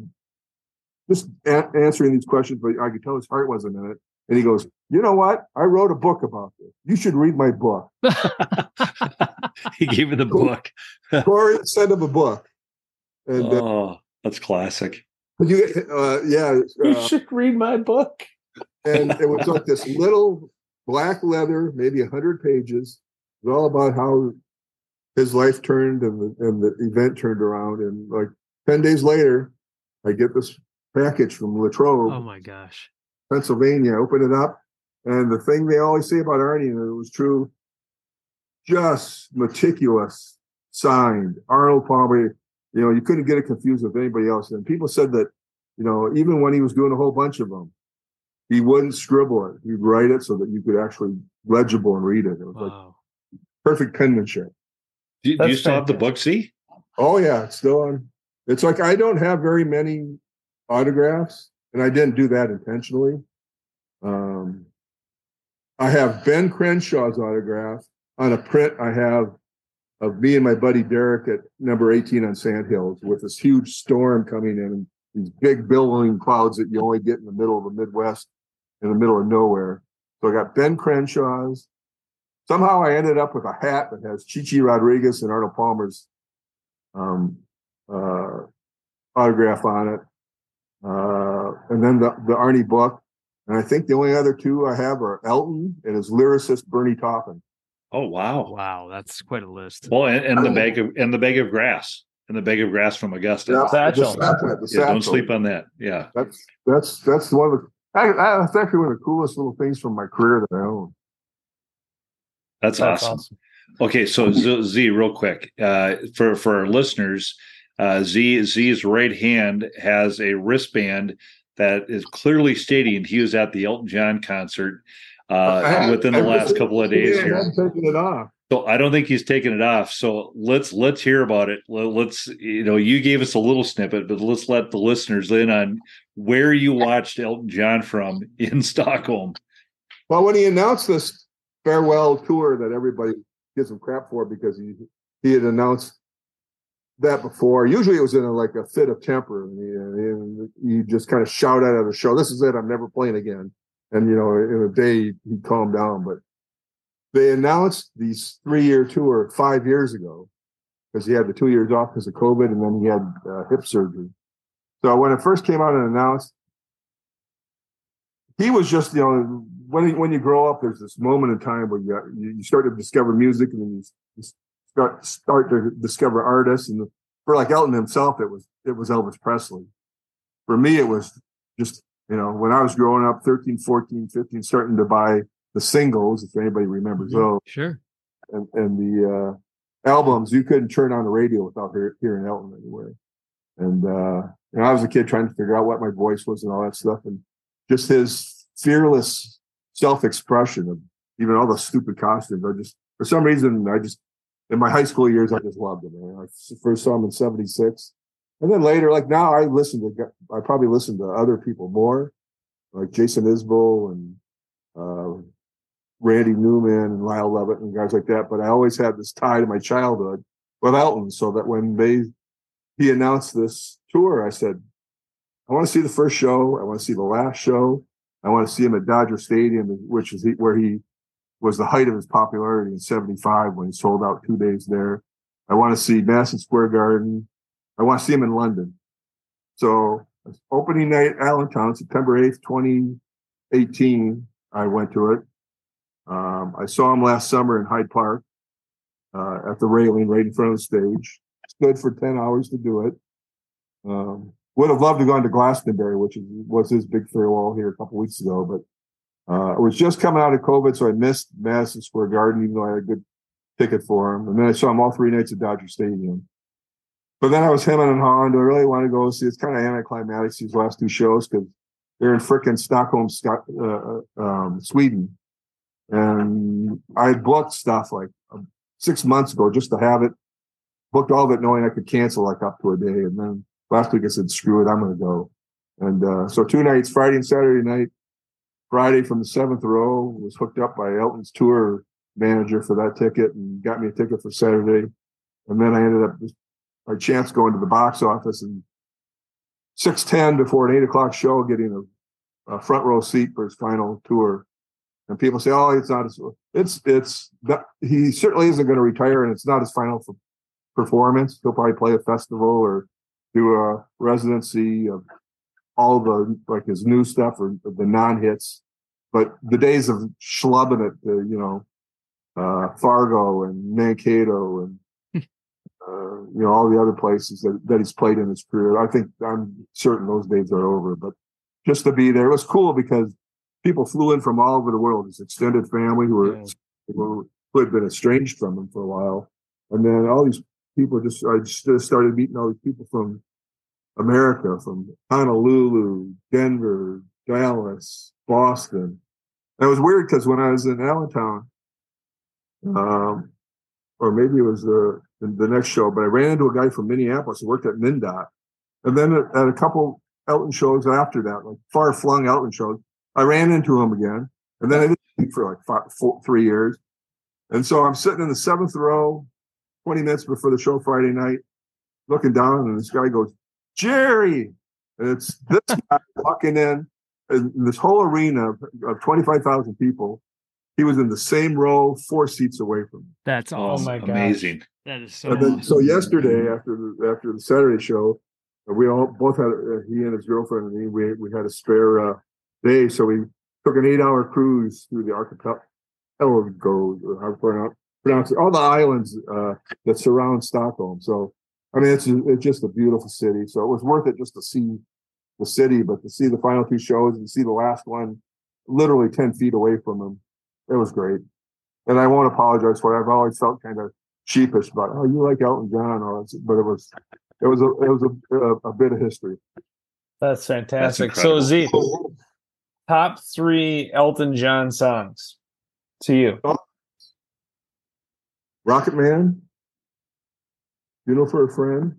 just a- answering these questions, but I could tell his heart wasn't in it. And he goes, You know what? I wrote a book about this. You should read my book. he gave me the book. Corey sent him a book. And, uh, oh, uh, that's classic. You, uh, yeah. you uh, should read my book. and it was like this little black leather, maybe a hundred pages. It was all about how his life turned and the, and the event turned around. And like 10 days later, I get this package from Latrobe. Oh my gosh. Pennsylvania. Open it up. And the thing they always say about Arnie, and it was true, just meticulous, signed. Arnold Palmer, you know, you couldn't get it confused with anybody else. And people said that, you know, even when he was doing a whole bunch of them, he wouldn't scribble it. He'd write it so that you could actually legible and read it. It was wow. like perfect penmanship. Do, do you still have the book, see? Oh yeah, it's still on. It's like I don't have very many autographs, and I didn't do that intentionally. Um, I have Ben Crenshaw's autograph on a print I have of me and my buddy Derek at number 18 on Sand Hills with this huge storm coming in and these big billowing clouds that you only get in the middle of the Midwest, in the middle of nowhere. So I got Ben Crenshaw's. Somehow I ended up with a hat that has Chi Chi Rodriguez and Arnold Palmer's um, uh, autograph on it. Uh, and then the, the Arnie book. And I think the only other two I have are Elton and his lyricist Bernie Taupin. Oh wow, wow, that's quite a list. Well, and, and the bag of and the bag of grass and the bag of grass from Augusta. Yeah, satchel. The, the yeah, don't sleep on that. Yeah, that's that's that's one of the. that's actually one of the coolest little things from my career that I own. That's, that's awesome. awesome. Okay, so Z, Z real quick uh, for for our listeners, uh, Z Z's right hand has a wristband that is clearly stating he was at the Elton John concert uh, within the last couple of days here. Taking it off. So I don't think he's taking it off. So let's let's hear about it. Let's you know you gave us a little snippet, but let's let the listeners in on where you watched Elton John from in Stockholm. Well, when he announced this farewell tour that everybody gives him crap for because he he had announced that before. Usually it was in a, like a fit of temper. And you just kind of shout out at a show, this is it, I'm never playing again. And, you know, in a day he calmed down. But they announced these three year tour five years ago because he had the two years off because of COVID and then he had uh, hip surgery. So when it first came out and announced, he was just, you know, when when you grow up, there's this moment in time where you you start to discover music, and then you start start to discover artists. And for like Elton himself, it was it was Elvis Presley. For me, it was just you know when I was growing up, 13, 14, 15, starting to buy the singles, if anybody remembers mm-hmm. those. Sure. And and the uh, albums, you couldn't turn on the radio without hear, hearing Elton anywhere. And uh, you know, I was a kid trying to figure out what my voice was and all that stuff, and just his fearless self-expression of even all the stupid costumes. I just, for some reason, I just in my high school years, I just loved him. I first saw him in '76, and then later, like now, I listen to, I probably listen to other people more, like Jason Isbell and uh, Randy Newman and Lyle Lovett and guys like that. But I always had this tie to my childhood with Elton, so that when they he announced this tour, I said, I want to see the first show. I want to see the last show. I want to see him at Dodger Stadium, which is where he was the height of his popularity in 75 when he sold out two days there. I want to see Madison Square Garden. I want to see him in London. So opening night, Allentown, September 8th, 2018, I went to it. Um, I saw him last summer in Hyde Park uh, at the railing right in front of the stage. Stood for 10 hours to do it. Um, would have loved to go to Glastonbury, which was his big farewell here a couple weeks ago, but uh, I was just coming out of COVID, so I missed Madison Square Garden, even though I had a good ticket for him. And then I saw him all three nights at Dodger Stadium. But then I was hemming and hawing. Do I really want to go see? It's kind of anticlimactic these last two shows because they're in frickin' Stockholm, uh, uh, um, Sweden, and I booked stuff like uh, six months ago just to have it. Booked all of it knowing I could cancel like up to a day, and then last week I said, "Screw it, I'm going to go." And uh, so two nights, Friday and Saturday night, Friday from the seventh row was hooked up by Elton's tour manager for that ticket and got me a ticket for Saturday. And then I ended up by chance going to the box office and six ten before an eight o'clock show, getting a, a, front row seat for his final tour. And people say, "Oh, it's not his. It's it's that he certainly isn't going to retire, and it's not his final performance. He'll probably play a festival or do a residency of all the like his new stuff or the non hits. But the days of schlubbing it, uh, you know, uh, Fargo and Mankato and uh, you know all the other places that, that he's played in his career. I think I'm certain those days are over. But just to be there it was cool because people flew in from all over the world. His extended family who were yeah. who had been estranged from him for a while, and then all these people just I just started meeting all these people from America, from Honolulu, Denver, Dallas, Boston. And it was weird because when I was in Allentown, um, or maybe it was the, the next show, but I ran into a guy from Minneapolis who worked at MnDOT. And then at, at a couple Elton shows after that, like far flung Elton shows, I ran into him again. And then I didn't speak for like five, four, three years. And so I'm sitting in the seventh row, 20 minutes before the show Friday night, looking down, and this guy goes, Jerry. And it's this guy walking in, in this whole arena of, of 25,000 people. He was in the same row, four seats away from me. That's awesome. Oh my Amazing. That is so. Then, awesome. So yesterday, after the after the Saturday show, we all both had uh, he and his girlfriend and me. We we had a spare uh, day, so we took an eight-hour cruise through the archipelago. Go how pronounce it? All the islands uh, that surround Stockholm. So I mean, it's it's just a beautiful city. So it was worth it just to see the city, but to see the final two shows and see the last one literally 10 feet away from him, it was great. And I won't apologize for it. I've always felt kind of sheepish about, oh, you like Elton John, or but it was it was a it was a, a, a bit of history. That's fantastic. That's so Z, top three Elton John songs to you. Oh. Rocket Man, you know, for a friend.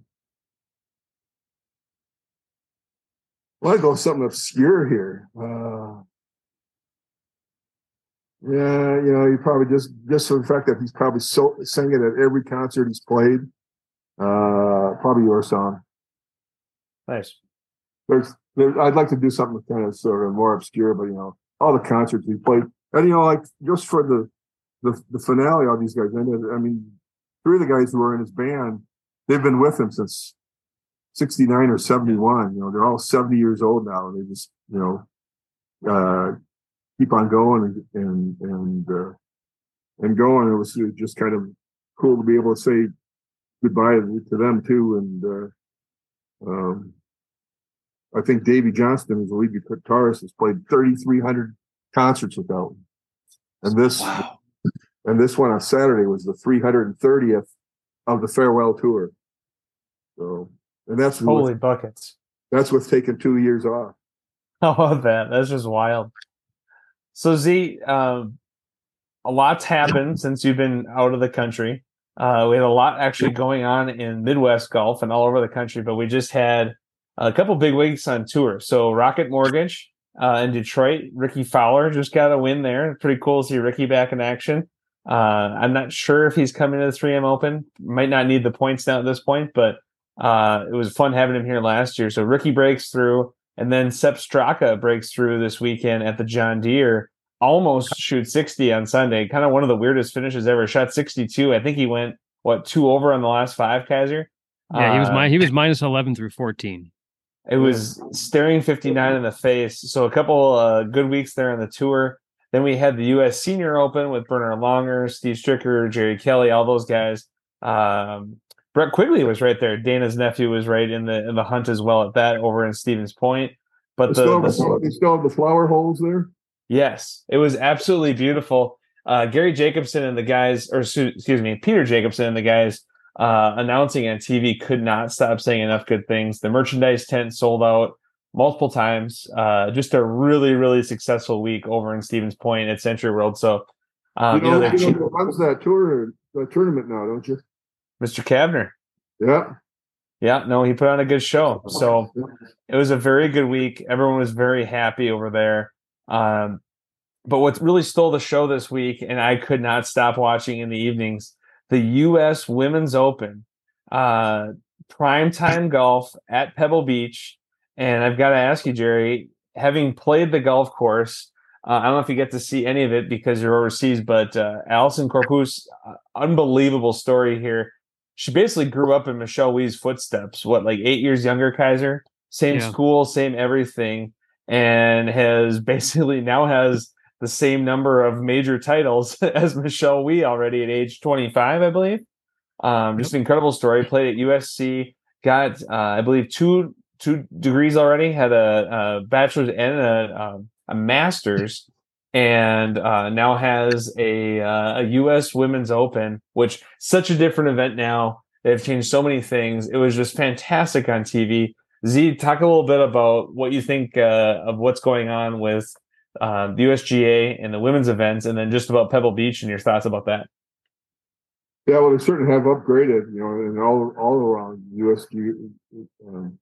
Well, I go something obscure here. Uh, yeah, you know, he probably just just for the fact that he's probably so singing at every concert he's played. Uh, probably your song. Nice. There's, there, I'd like to do something kind of sort of more obscure, but you know, all the concerts he played, and you know, like just for the the, the finale, all these guys ended. I mean, three of the guys who were in his band they've been with him since 69 or 71. You know, they're all 70 years old now. And they just, you know, uh, keep on going and and and, uh, and going. It was just kind of cool to be able to say goodbye to them too. And uh, um, I think Davey Johnstone, who's the lead guitarist, has played 3,300 concerts with Elton. And this wow. and this one on Saturday was the 330th of the farewell tour. So, and that's holy with, buckets. That's what's taken two years off. Oh, that that's just wild. So Z, um, a lot's happened since you've been out of the country. Uh, we had a lot actually going on in Midwest golf and all over the country, but we just had a couple big weeks on tour. So Rocket Mortgage uh, in Detroit, Rickie Fowler just got a win there. Pretty cool to see Rickie back in action. Uh, I'm not sure if he's coming to the 3M Open. Might not need the points now at this point, but uh, it was fun having him here last year. So Rickie breaks through, and then Sepp Straka breaks through this weekend at the John Deere. Almost shoot 60 on Sunday. Kind of one of the weirdest finishes ever. Shot 62. I think he went what two over on the last five, Kaiser. Yeah, he was my, he was minus 11 through 14. It was staring 59 in the face. So a couple uh, good weeks there on the tour. Then we had the U.S. Senior Open with Bernhard Langer, Steve Stricker, Jerry Kelly, all those guys. Um, Brett Quigley was right there. Dana's nephew was right in the in the hunt as well at that over in Stevens Point. But they the, still, the, they still have the flower holes there. Yes, it was absolutely beautiful. Uh, Gary Jacobson and the guys, or excuse me, Peter Jacobsen and the guys uh, announcing on TV could not stop saying enough good things. The merchandise tent sold out multiple times. Uh, just a really, really successful week over in Stevens Point at SentryWorld. So, um, you know, you know, you know runs that tour, the tournament now, don't you? Mr. Cavner. Yeah. Yeah, no, he put on a good show. So it was a very good week. Everyone was very happy over there. Um, but what really stole the show this week, and I could not stop watching in the evenings, the U.S. Women's Open, uh, primetime golf at Pebble Beach. And I've got to ask you, Jerry, having played the golf course, uh, I don't know if you get to see any of it because you're overseas, but uh, Allisen Corpuz, uh, unbelievable story here. She basically grew up in Michelle Wie's footsteps. What, like eight years younger, Kaiser? Same yeah. school, same everything, and has basically now has the same number of major titles as Michelle Wie already at age 25, I believe. Um, just an incredible story. Played at USC, got uh, I believe two two degrees already. Had a, a bachelor's and a, um, a master's, and uh, now has a uh, a U.S. Women's Open, which such a different event now. They've changed so many things. It was just fantastic on TV. Z, talk a little bit about what you think uh, of what's going on with uh, the USGA and the women's events, and then just about Pebble Beach and your thoughts about that. Yeah, well, they certainly have upgraded, you know, and all all around USG, um,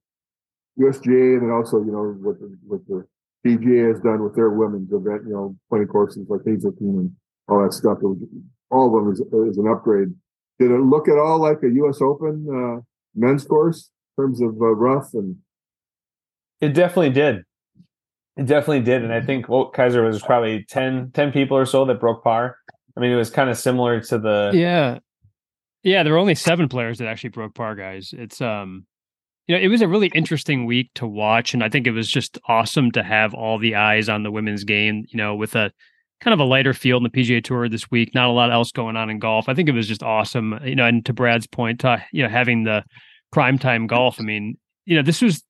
USGA, and then also, you know, with the what the PGA has done with their women's event, you know, playing courses like Hazeltine and all that stuff. Was, all of them is, is an upgrade. Did it look at all like a U.S. Open uh, men's course in terms of uh, rough and? It definitely did. It definitely did. And I think well, Kaiser was probably 10, 10 people or so that broke par. I mean, it was kind of similar to the. Yeah. Yeah. There were only seven players that actually broke par, guys. It's, um, you know, it was a really interesting week to watch. And I think it was just awesome to have all the eyes on the women's game, you know, with a kind of a lighter field in the PGA Tour this week, not a lot else going on in golf. I think it was just awesome, you know, and to Brad's point, to, you know, having the primetime golf. I mean, you know, this was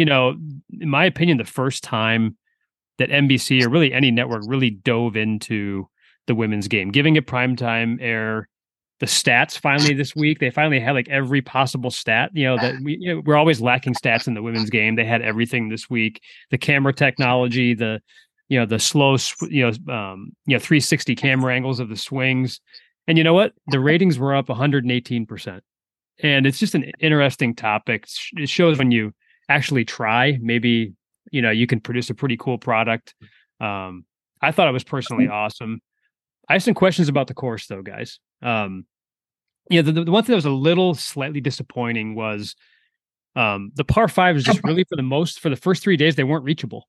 you know, in my opinion, the first time that NBC or really any network really dove into the women's game, giving it primetime air. The stats finally this week, they finally had like every possible stat. You know that we you know, we're always lacking stats in the women's game. They had everything this week. The camera technology, the you know the slow you know um, you know 360 camera angles of the swings, and you know what? The ratings were up 118 percent, and it's just an interesting topic. It shows when you actually try, maybe you know you can produce a pretty cool product. Um, I thought it was personally awesome. I have some questions about the course though, guys. Um, yeah, the, the one thing that was a little slightly disappointing was um, the par five was just really for the most for the first three days they weren't reachable,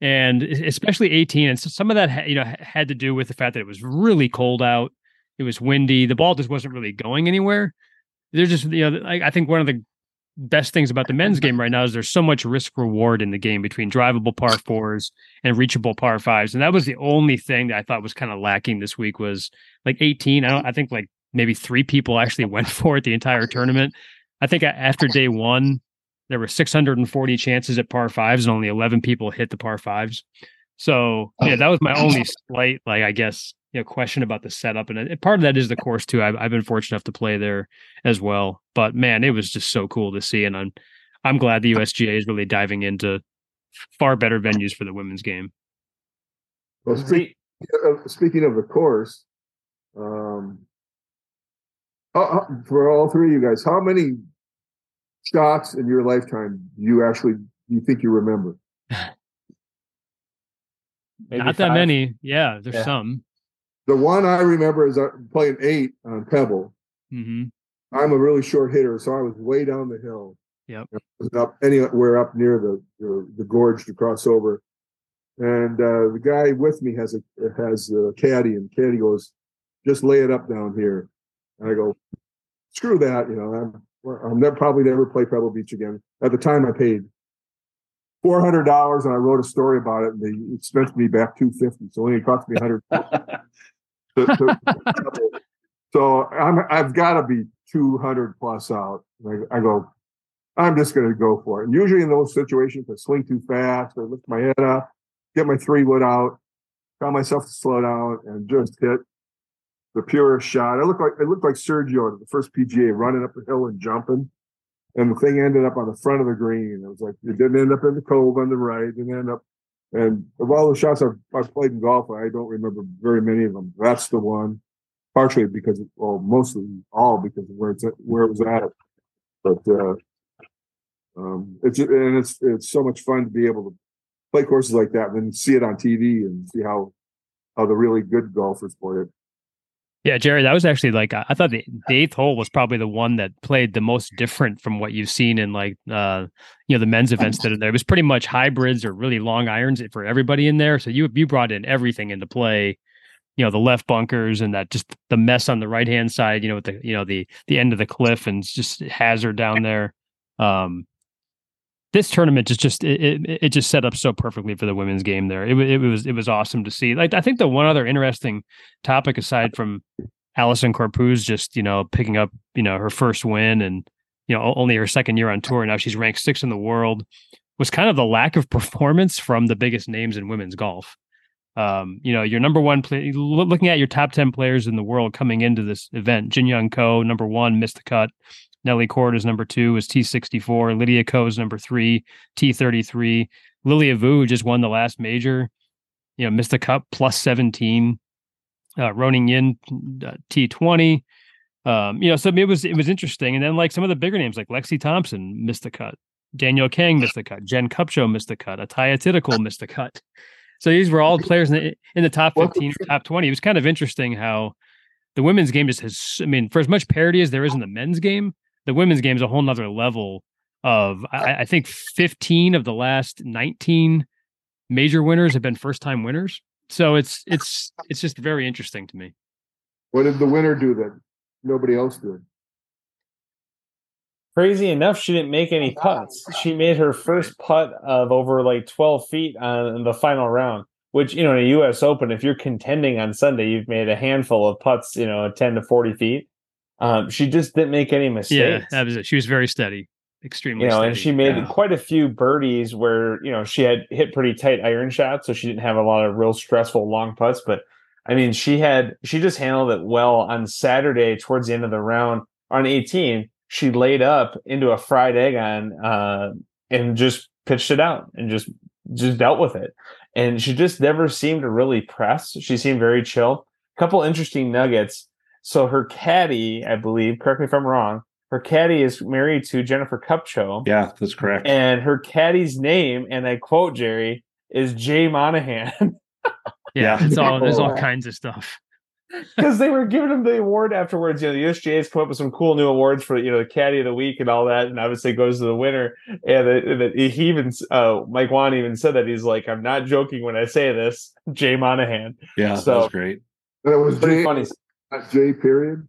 and especially 18. And so some of that you know had to do with the fact that it was really cold out. It was windy. The ball just wasn't really going anywhere. There's just you know I, I think one of the best things about the men's game right now is there's so much risk reward in the game between drivable par fours and reachable par fives, and that was the only thing that I thought was kind of lacking this week was like 18. I don't. I think like maybe three people actually went for it the entire tournament. I think after day one, there were 640 chances at par fives, and only 11 people hit the par fives. So yeah, oh. that was my only slight, like I guess, you know, question about the setup, and part of that is the course too. I've, I've been fortunate enough to play there as well, but man, it was just so cool to see, and I'm I'm glad the USGA is really diving into far better venues for the women's game. Well, speak, uh, speaking of the course, um, for all three of you guys, how many shots in your lifetime do you actually you think you remember? Not that many. Yeah, there's yeah. some. The one I remember is uh, playing eight on Pebble. Mm-hmm. I'm a really short hitter, so I was way down the hill. Yep. Up anywhere up near the the, the gorge to cross over, and uh, the guy with me has a has a caddy, and caddy goes, "Just lay it up down here." And I go, "Screw that," you know. I'm I'll never probably never play Pebble Beach again. At the time, I paid four hundred dollars, and I wrote a story about it, and they expensed me back two fifty. So it only cost me hundred. so I'm I've got to be two hundred plus out. I, I, go, I'm just going to go for it. And usually in those situations, I swing too fast, I lift my head up, get my three wood out, tell myself to slow down, and just hit the purest shot. I looked like it looked like Sergio at the first PGA running up the hill and jumping and the thing ended up on the front of the green. It was like it didn't end up in the cove on the right. It didn't end up. And of all the shots I've, I've played in golf, I don't remember very many of them. That's the one, partially because, well, mostly all because of where it's at, where it was at. But uh, um, it's and it's it's so much fun to be able to play courses like that and then see it on TV and see how how the really good golfers play it. Yeah, Jerry, that was actually like I thought the, the eighth hole was probably the one that played the most different from what you've seen in like uh you know the men's events that are there. It was pretty much hybrids or really long irons for everybody in there. So you you brought in everything into play. You know the left bunkers and that just the mess on the right hand side. You know with the you know the the end of the cliff and just hazard down there. Um, this tournament just just it, it, it just set up so perfectly for the women's game there. It, it was it was awesome to see. Like I think the one other interesting topic aside from Allisen Corpuz just you know picking up you know her first win and you know only her second year on tour now she's ranked sixth in the world was kind of the lack of performance from the biggest names in women's golf. Um, you know, your number one play, looking at your top 10 players in the world coming into this event, Jin Young Ko, number one, missed the cut. Nelly Korda is number two, is T64. Lydia Ko is number three, T33. Lilia Vu just won the last major, you know, missed the cup plus 17. Uh, Yin, uh, T20. Um, you know, so it was it was interesting. And then like some of the bigger names like Lexi Thompson missed the cut. Danielle Kang missed the cut. Jen Kupcho missed the cut. Atthaya Thitikul missed the cut. So these were all players in the, in the top 15, top 20. It was kind of interesting how the women's game just has, I mean, for as much parity as there is in the men's game, the women's game is a whole nother level of I, I, think 15 of the last 19 major winners have been first time winners. So it's it's it's just very interesting to me. What did the winner do that nobody else did? Crazy enough, she didn't make any putts. She made her first putt of over like 12 feet on the final round, which, you know, in a US Open, if you're contending on Sunday, you've made a handful of putts, you know, 10 to 40 feet. Um, she just didn't make any mistakes. Yeah, that was it. She was very steady, extremely. You know, steady. and she made yeah. quite a few birdies where you know she had hit pretty tight iron shots, so she didn't have a lot of real stressful long putts. But I mean, she had she just handled it well on Saturday towards the end of the round on 18. She laid up into a fried egg on uh, and just pitched it out and just just dealt with it. And she just never seemed to really press. She seemed very chill. A couple interesting nuggets so her caddy, I believe, correct me if I'm wrong, her caddy is married to Jennifer Kupcho. Yeah, that's correct. And her caddy's name, and I quote Jerry, is Jay Monahan. yeah, it's all there's all kinds of stuff. Because they were giving him the award afterwards. You know, the USGA has come up with some cool new awards for you know the caddy of the week and all that, and obviously goes to the winner. And, and he even uh, Mike Whan even said that he's like, I'm not joking when I say this, Jay Monahan. Yeah, so, that was great. That was pretty Jay, funny. J period.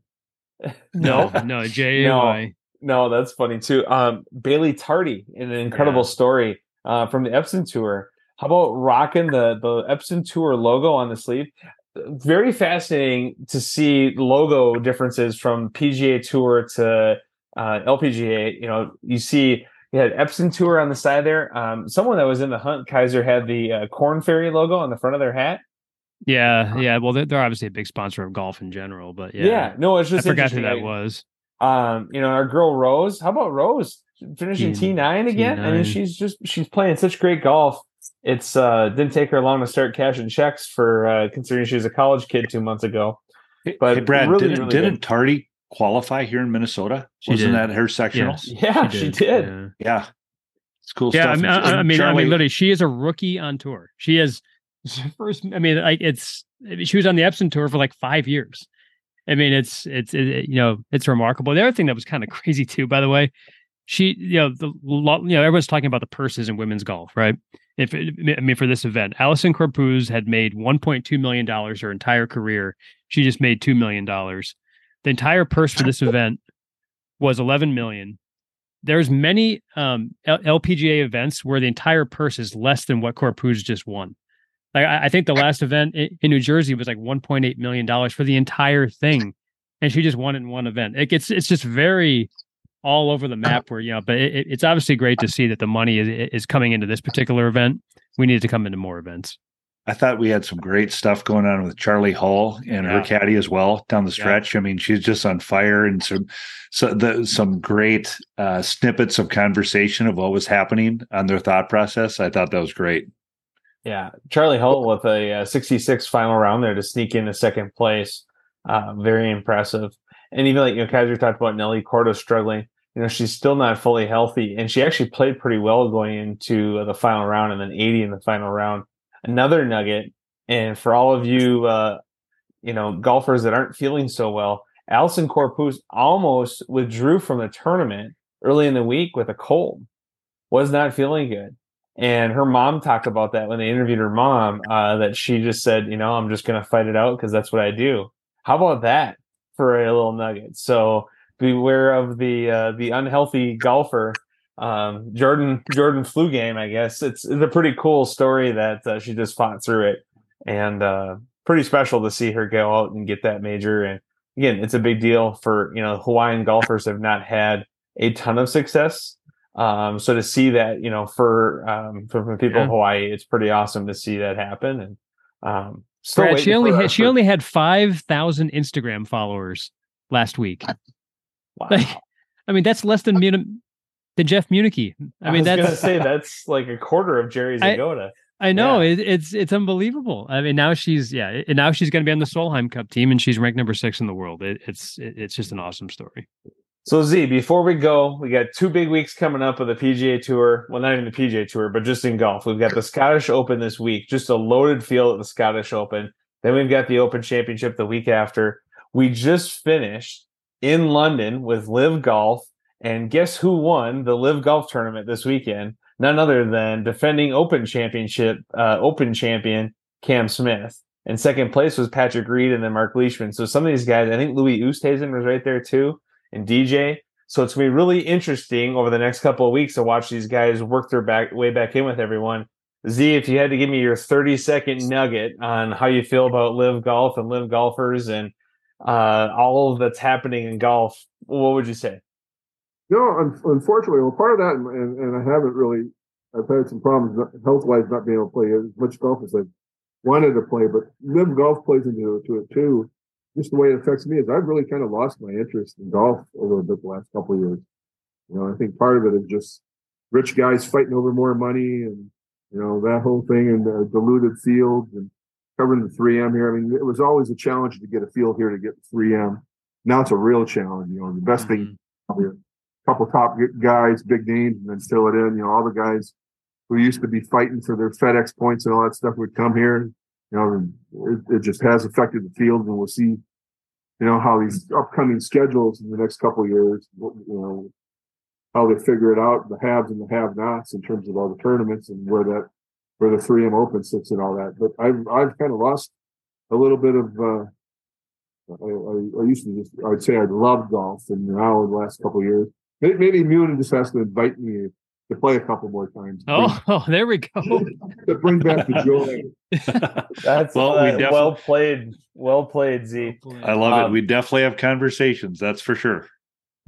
No, no, J A Y. no, that's funny too. Um, Bailey Tardy in an incredible yeah. story uh, from the Epson Tour. How about rocking the the Epson Tour logo on the sleeve? Very fascinating to see logo differences from PGA Tour to uh, LPGA. You know, you see you had Epson Tour on the side there. Um, someone that was in the hunt, Kaiser, had the uh, Korn Ferry logo on the front of their hat. Yeah, yeah. Well, they're, they're, obviously a big sponsor of golf in general, but yeah. Yeah, no, it's just I forgot who that was. Um, you know, our girl Rose. How about Rose finishing T nine again? T9. I mean, she's just she's playing such great golf. It's uh didn't take her long to start cashing checks for uh considering she was a college kid two months ago. But hey, Brad, really, didn't, really didn't Tardy qualify here in Minnesota? She Wasn't did. that her sectional? Yes. Yeah, she did. She did. Yeah. yeah. It's cool yeah, stuff. I mean, I, I mean, Charlie... I mean, literally, she is a rookie on tour. She is first. I mean, like it's she was on the Epson tour for like five years. I mean, it's it's it, you know it's remarkable. The other thing that was kind of crazy too, by the way, she you know the you know everyone's talking about the purses in women's golf, right? If I mean for this event, Allisen Corpuz had made 1.2 million dollars her entire career. She just made two million dollars. The entire purse for this event was 11 million. There's many um, LPGA events where the entire purse is less than what Corpuz just won. Like I, I think the last event in, in New Jersey was like 1.8 million dollars for the entire thing, and she just won it in one event. It gets it's just very all over the map where you know but it, it's obviously great to see that the money is, is coming into this particular event we need to come into more events i thought we had some great stuff going on with Charley Hull and yeah. her caddy as well down the stretch yeah. i mean she's just on fire and some so the some great uh, snippets of conversation of what was happening on their thought process i thought that was great yeah, Charley Hull with a, uh, 66 final round there to sneak into second place. Uh, very impressive. And even like, you know, Kaiser talked about Nelly Korda struggling. You know, she's still not fully healthy, and she actually played pretty well going into the final round and then 80 in the final round. Another nugget. And for all of you, uh, you know, golfers that aren't feeling so well, Allisen Corpuz almost withdrew from the tournament early in the week with a cold. Was not feeling good. And her mom talked about that when they interviewed her mom, uh, that she just said, you know, I'm just going to fight it out because that's what I do. How about that for a little nugget? So beware of the uh, the unhealthy golfer, um, Jordan Jordan flu game. I guess it's it's a pretty cool story that uh, she just fought through it, and uh, pretty special to see her go out and get that major. And again, it's a big deal for you know Hawaiian golfers have not had a ton of success um, so to see that, you know, for um, for, for people yeah. in Hawaii, it's pretty awesome to see that happen. And um, Brad, she only had, she only had five thousand Instagram followers last week. Wow. Like, I mean, that's less than Mun- than Jeff Munichie. I, I mean, that's gonna say that's like a quarter of Jerry Zgoda. I, I know yeah. it, it's it's unbelievable. I mean, now she's yeah, and now she's going to be on the Solheim Cup team, and she's ranked number six in the world. It, it's it, it's just an awesome story. So Z, before we go, we got two big weeks coming up of the PGA Tour. Well, not even the PGA Tour, but just in golf. We've got the Scottish Open this week, just a loaded field at the Scottish Open. Then we've got the Open Championship the week after. We just finished in London with LIV Golf, and guess who won the LIV Golf tournament this weekend? None other than defending Open Championship uh, Open champion Cam Smith. And second place was Patrick Reed and then Mark Leishman. So some of these guys, I think Louis Oosthuizen was right there too and DJ. So it's gonna be really interesting over the next couple of weeks to watch these guys work their back way back in with everyone. Z, if you had to give me your 30 second nugget on how you feel about LIV golf and LIV golfers and uh, all that's happening in golf, what would you say? No, unfortunately, well, part of that, and, and I haven't really, I've had some problems health wise not being able to play as much golf as I wanted to play, but LIV golf plays into it too just the way it affects me is I've really kind of lost my interest in golf a little bit the last couple of years. You know, I think part of it is just rich guys fighting over more money and, you know, that whole thing and the diluted fields and covering the 3M here. I mean, it was always a challenge to get a field here to get 3M. Now it's a real challenge. You know, the best mm-hmm. thing, a couple top guys, big names, and then fill it in. You know, all the guys who used to be fighting for their FedEx points and all that stuff would come here know, it, it just has affected the field, and we'll see, you know, how these upcoming schedules in the next couple years, you know, how they figure it out, the haves and the have-nots in terms of all the tournaments and where that where the 3M Open sits and all that. But I've I've kind of lost a little bit of. Uh, I, I, I, used to just I'd say I loved golf, and now in the last couple years, maybe Munin just has to invite me to play a couple more times. Oh, oh there we go. to bring back the joy. That's well, uh, we well played. Well played, Z. I love um, it. We definitely have conversations. That's for sure.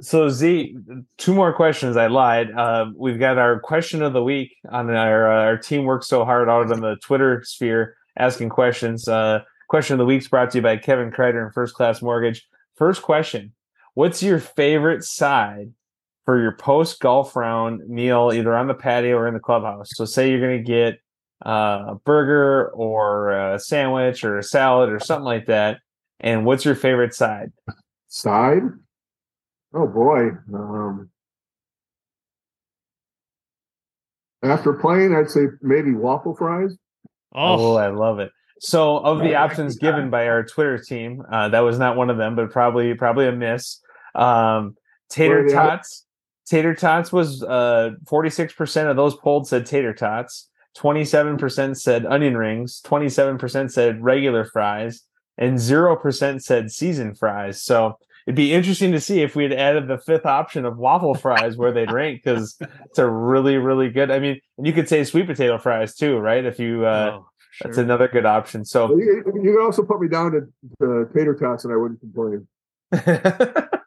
So Z, two more questions. I lied. Uh, we've got our question of the week on our uh, our team works so hard out on the Twitter sphere asking questions. Uh, question of the week is brought to you by Kevin Kreider and First Class Mortgage. First question: What's your favorite side for your post golf round meal, either on the patio or in the clubhouse? So, say you're going to get uh, a burger or a sandwich or a salad or something like that. And what's your favorite side? Side? Oh boy. Um, after playing, I'd say maybe waffle fries. Oh, oh I love it. So, of the options given by our Twitter team, uh, that was not one of them, but probably probably a miss. Um, tater tots. Tater tots was uh, 46% of those polled said tater tots. 27% said onion rings. 27% said regular fries. And 0% said seasoned fries. So it'd be interesting to see if we had added the fifth option of waffle fries where they'd rank because it's a really really good i mean and you could say sweet potato fries too right if you uh oh, sure. that's another good option so you, you could also put me down to uh, tater tots and i wouldn't complain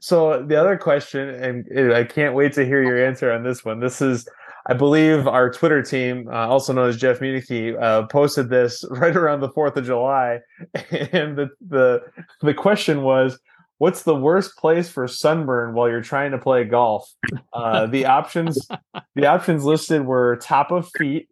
so the other question and i can't wait to hear your answer on this one. This is I believe our Twitter team, uh, also known as Jeff Municky, uh, posted this right around the Fourth of July, and the the the question was, what's the worst place for sunburn while you're trying to play golf? Uh, the options, the options listed were top of feet,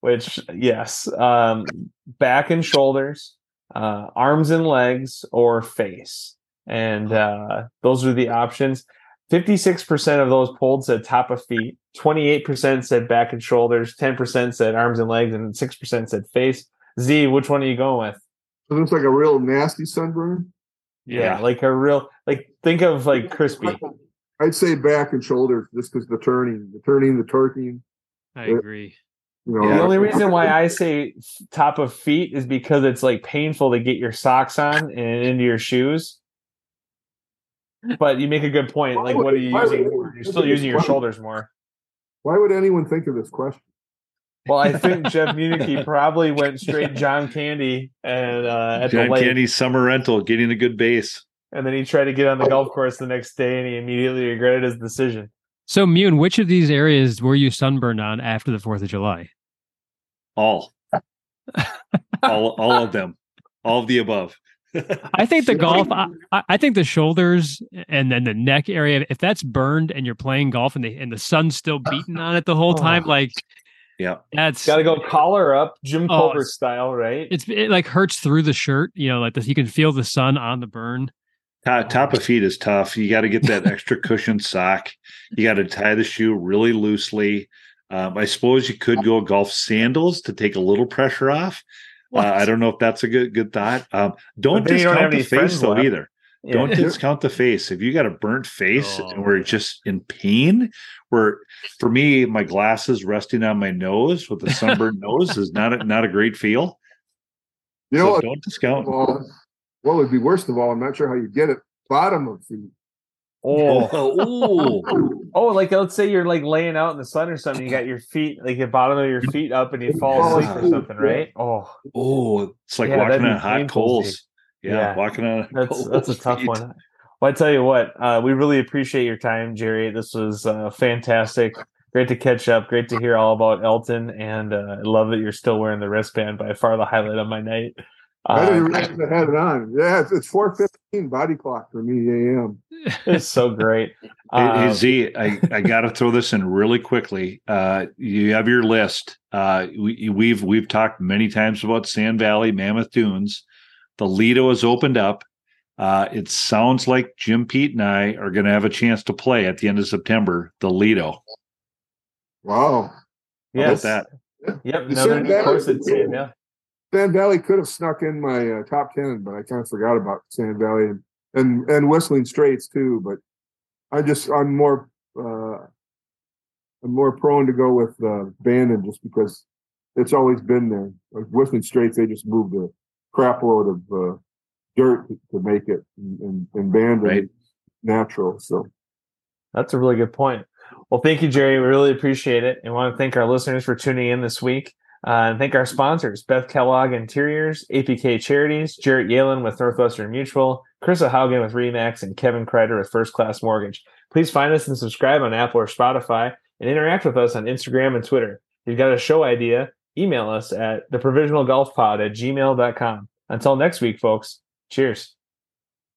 which yes, um, back and shoulders, uh, arms and legs, or face, and uh, those are the options. Fifty-six percent of those polled said top of feet. Twenty-eight percent said back and shoulders. Ten percent said arms and legs, and six percent said face. Z, which one are you going with? It looks like a real nasty sunburn. Yeah, yeah, like a real like think of like crispy. I'd say back and shoulders just because the turning, the turning, the turning. I agree. You know, the only reason why I say top of feet is because it's like painful to get your socks on and into your shoes. But you make a good point. Like, what are you using? You're still using your shoulders more. Why would anyone think of this question? Well, I think Jeff Municky probably went straight John Candy and uh, at John the lake. Candy summer rental, getting a good base. And then he tried to get on the golf course the next day, and he immediately regretted his decision. So, Mune, which of these areas were you sunburned on after the Fourth of July? All, all, all of them, all of the above. I think the golf. I, I, think the shoulders and then the neck area. If that's burned and you're playing golf and the and the sun's still beating on it the whole time, oh. like yeah, that's got to go collar up, Jim oh, Colbert style, right? It's it like hurts through the shirt. You know, like this, you can feel the sun on the burn. Top, top of feet is tough. You got to get that extra cushion sock. You got to tie the shoe really loosely. Um, I suppose you could go golf sandals to take a little pressure off. Uh, I don't know if that's a good good thought. Um, don't discount don't the face though left. either. Yeah. Don't discount the face. If you got a burnt face oh. and we're just in pain, where for me, my glasses resting on my nose with a sunburned nose is not a, not a great feel. You know, don't discount. Well, what would be worst of all? I'm not sure how you get it. Bottom of feet. Oh, oh, oh! Like let's say you're like laying out in the sun or something. You got your feet, like the bottom of your feet up, and you fall asleep or something, right? Oh, oh! It's like yeah, walking on hot coals. Yeah, yeah, walking on. That's that's a tough feet. one. Well, I tell you what, uh, we really appreciate your time, Jerry. This was uh, fantastic. Great to catch up. Great to hear all about Elton, and uh, I love that you're still wearing the wristband. By far, the highlight of my night. I didn't uh, even have it on. Yeah, it's, it's four fifteen body clock for me a.m. It's so great. hey, hey, um, Z, I, I got to throw this in really quickly. Uh, you have your list. Uh, we, we've we've talked many times about Sand Valley, Mammoth Dunes. The Lido has opened up. Uh, it sounds like Jim Pete and I are going to have a chance to play at the end of September. The Lido. Wow. Yes. that? Yep. Another course at Sand Valley. Sand Valley could have snuck in my uh, top ten, but I kind of forgot about Sand Valley and and, and Whistling Straits too. But I just I'm more uh, I'm more prone to go with uh, Bandon just because it's always been there. Like Whistling Straits, they just moved a crap load of uh, dirt to make it, and, and Bandon right. natural. So That's a really good point. Well, thank you, Jerry. We really appreciate it. And want to thank our listeners for tuning in this week. Uh, and thank our sponsors, Beth Kellogg Interiors, APK Charities, Jarrett Yalen with Northwestern Mutual, Krista Haugen with Remax, and Kevin Kreider with First Class Mortgage. Please find us and subscribe on Apple or Spotify and interact with us on Instagram and Twitter. If you've got a show idea, email us at theprovisionalgolfpod at gmail.com. Until next week, folks, cheers.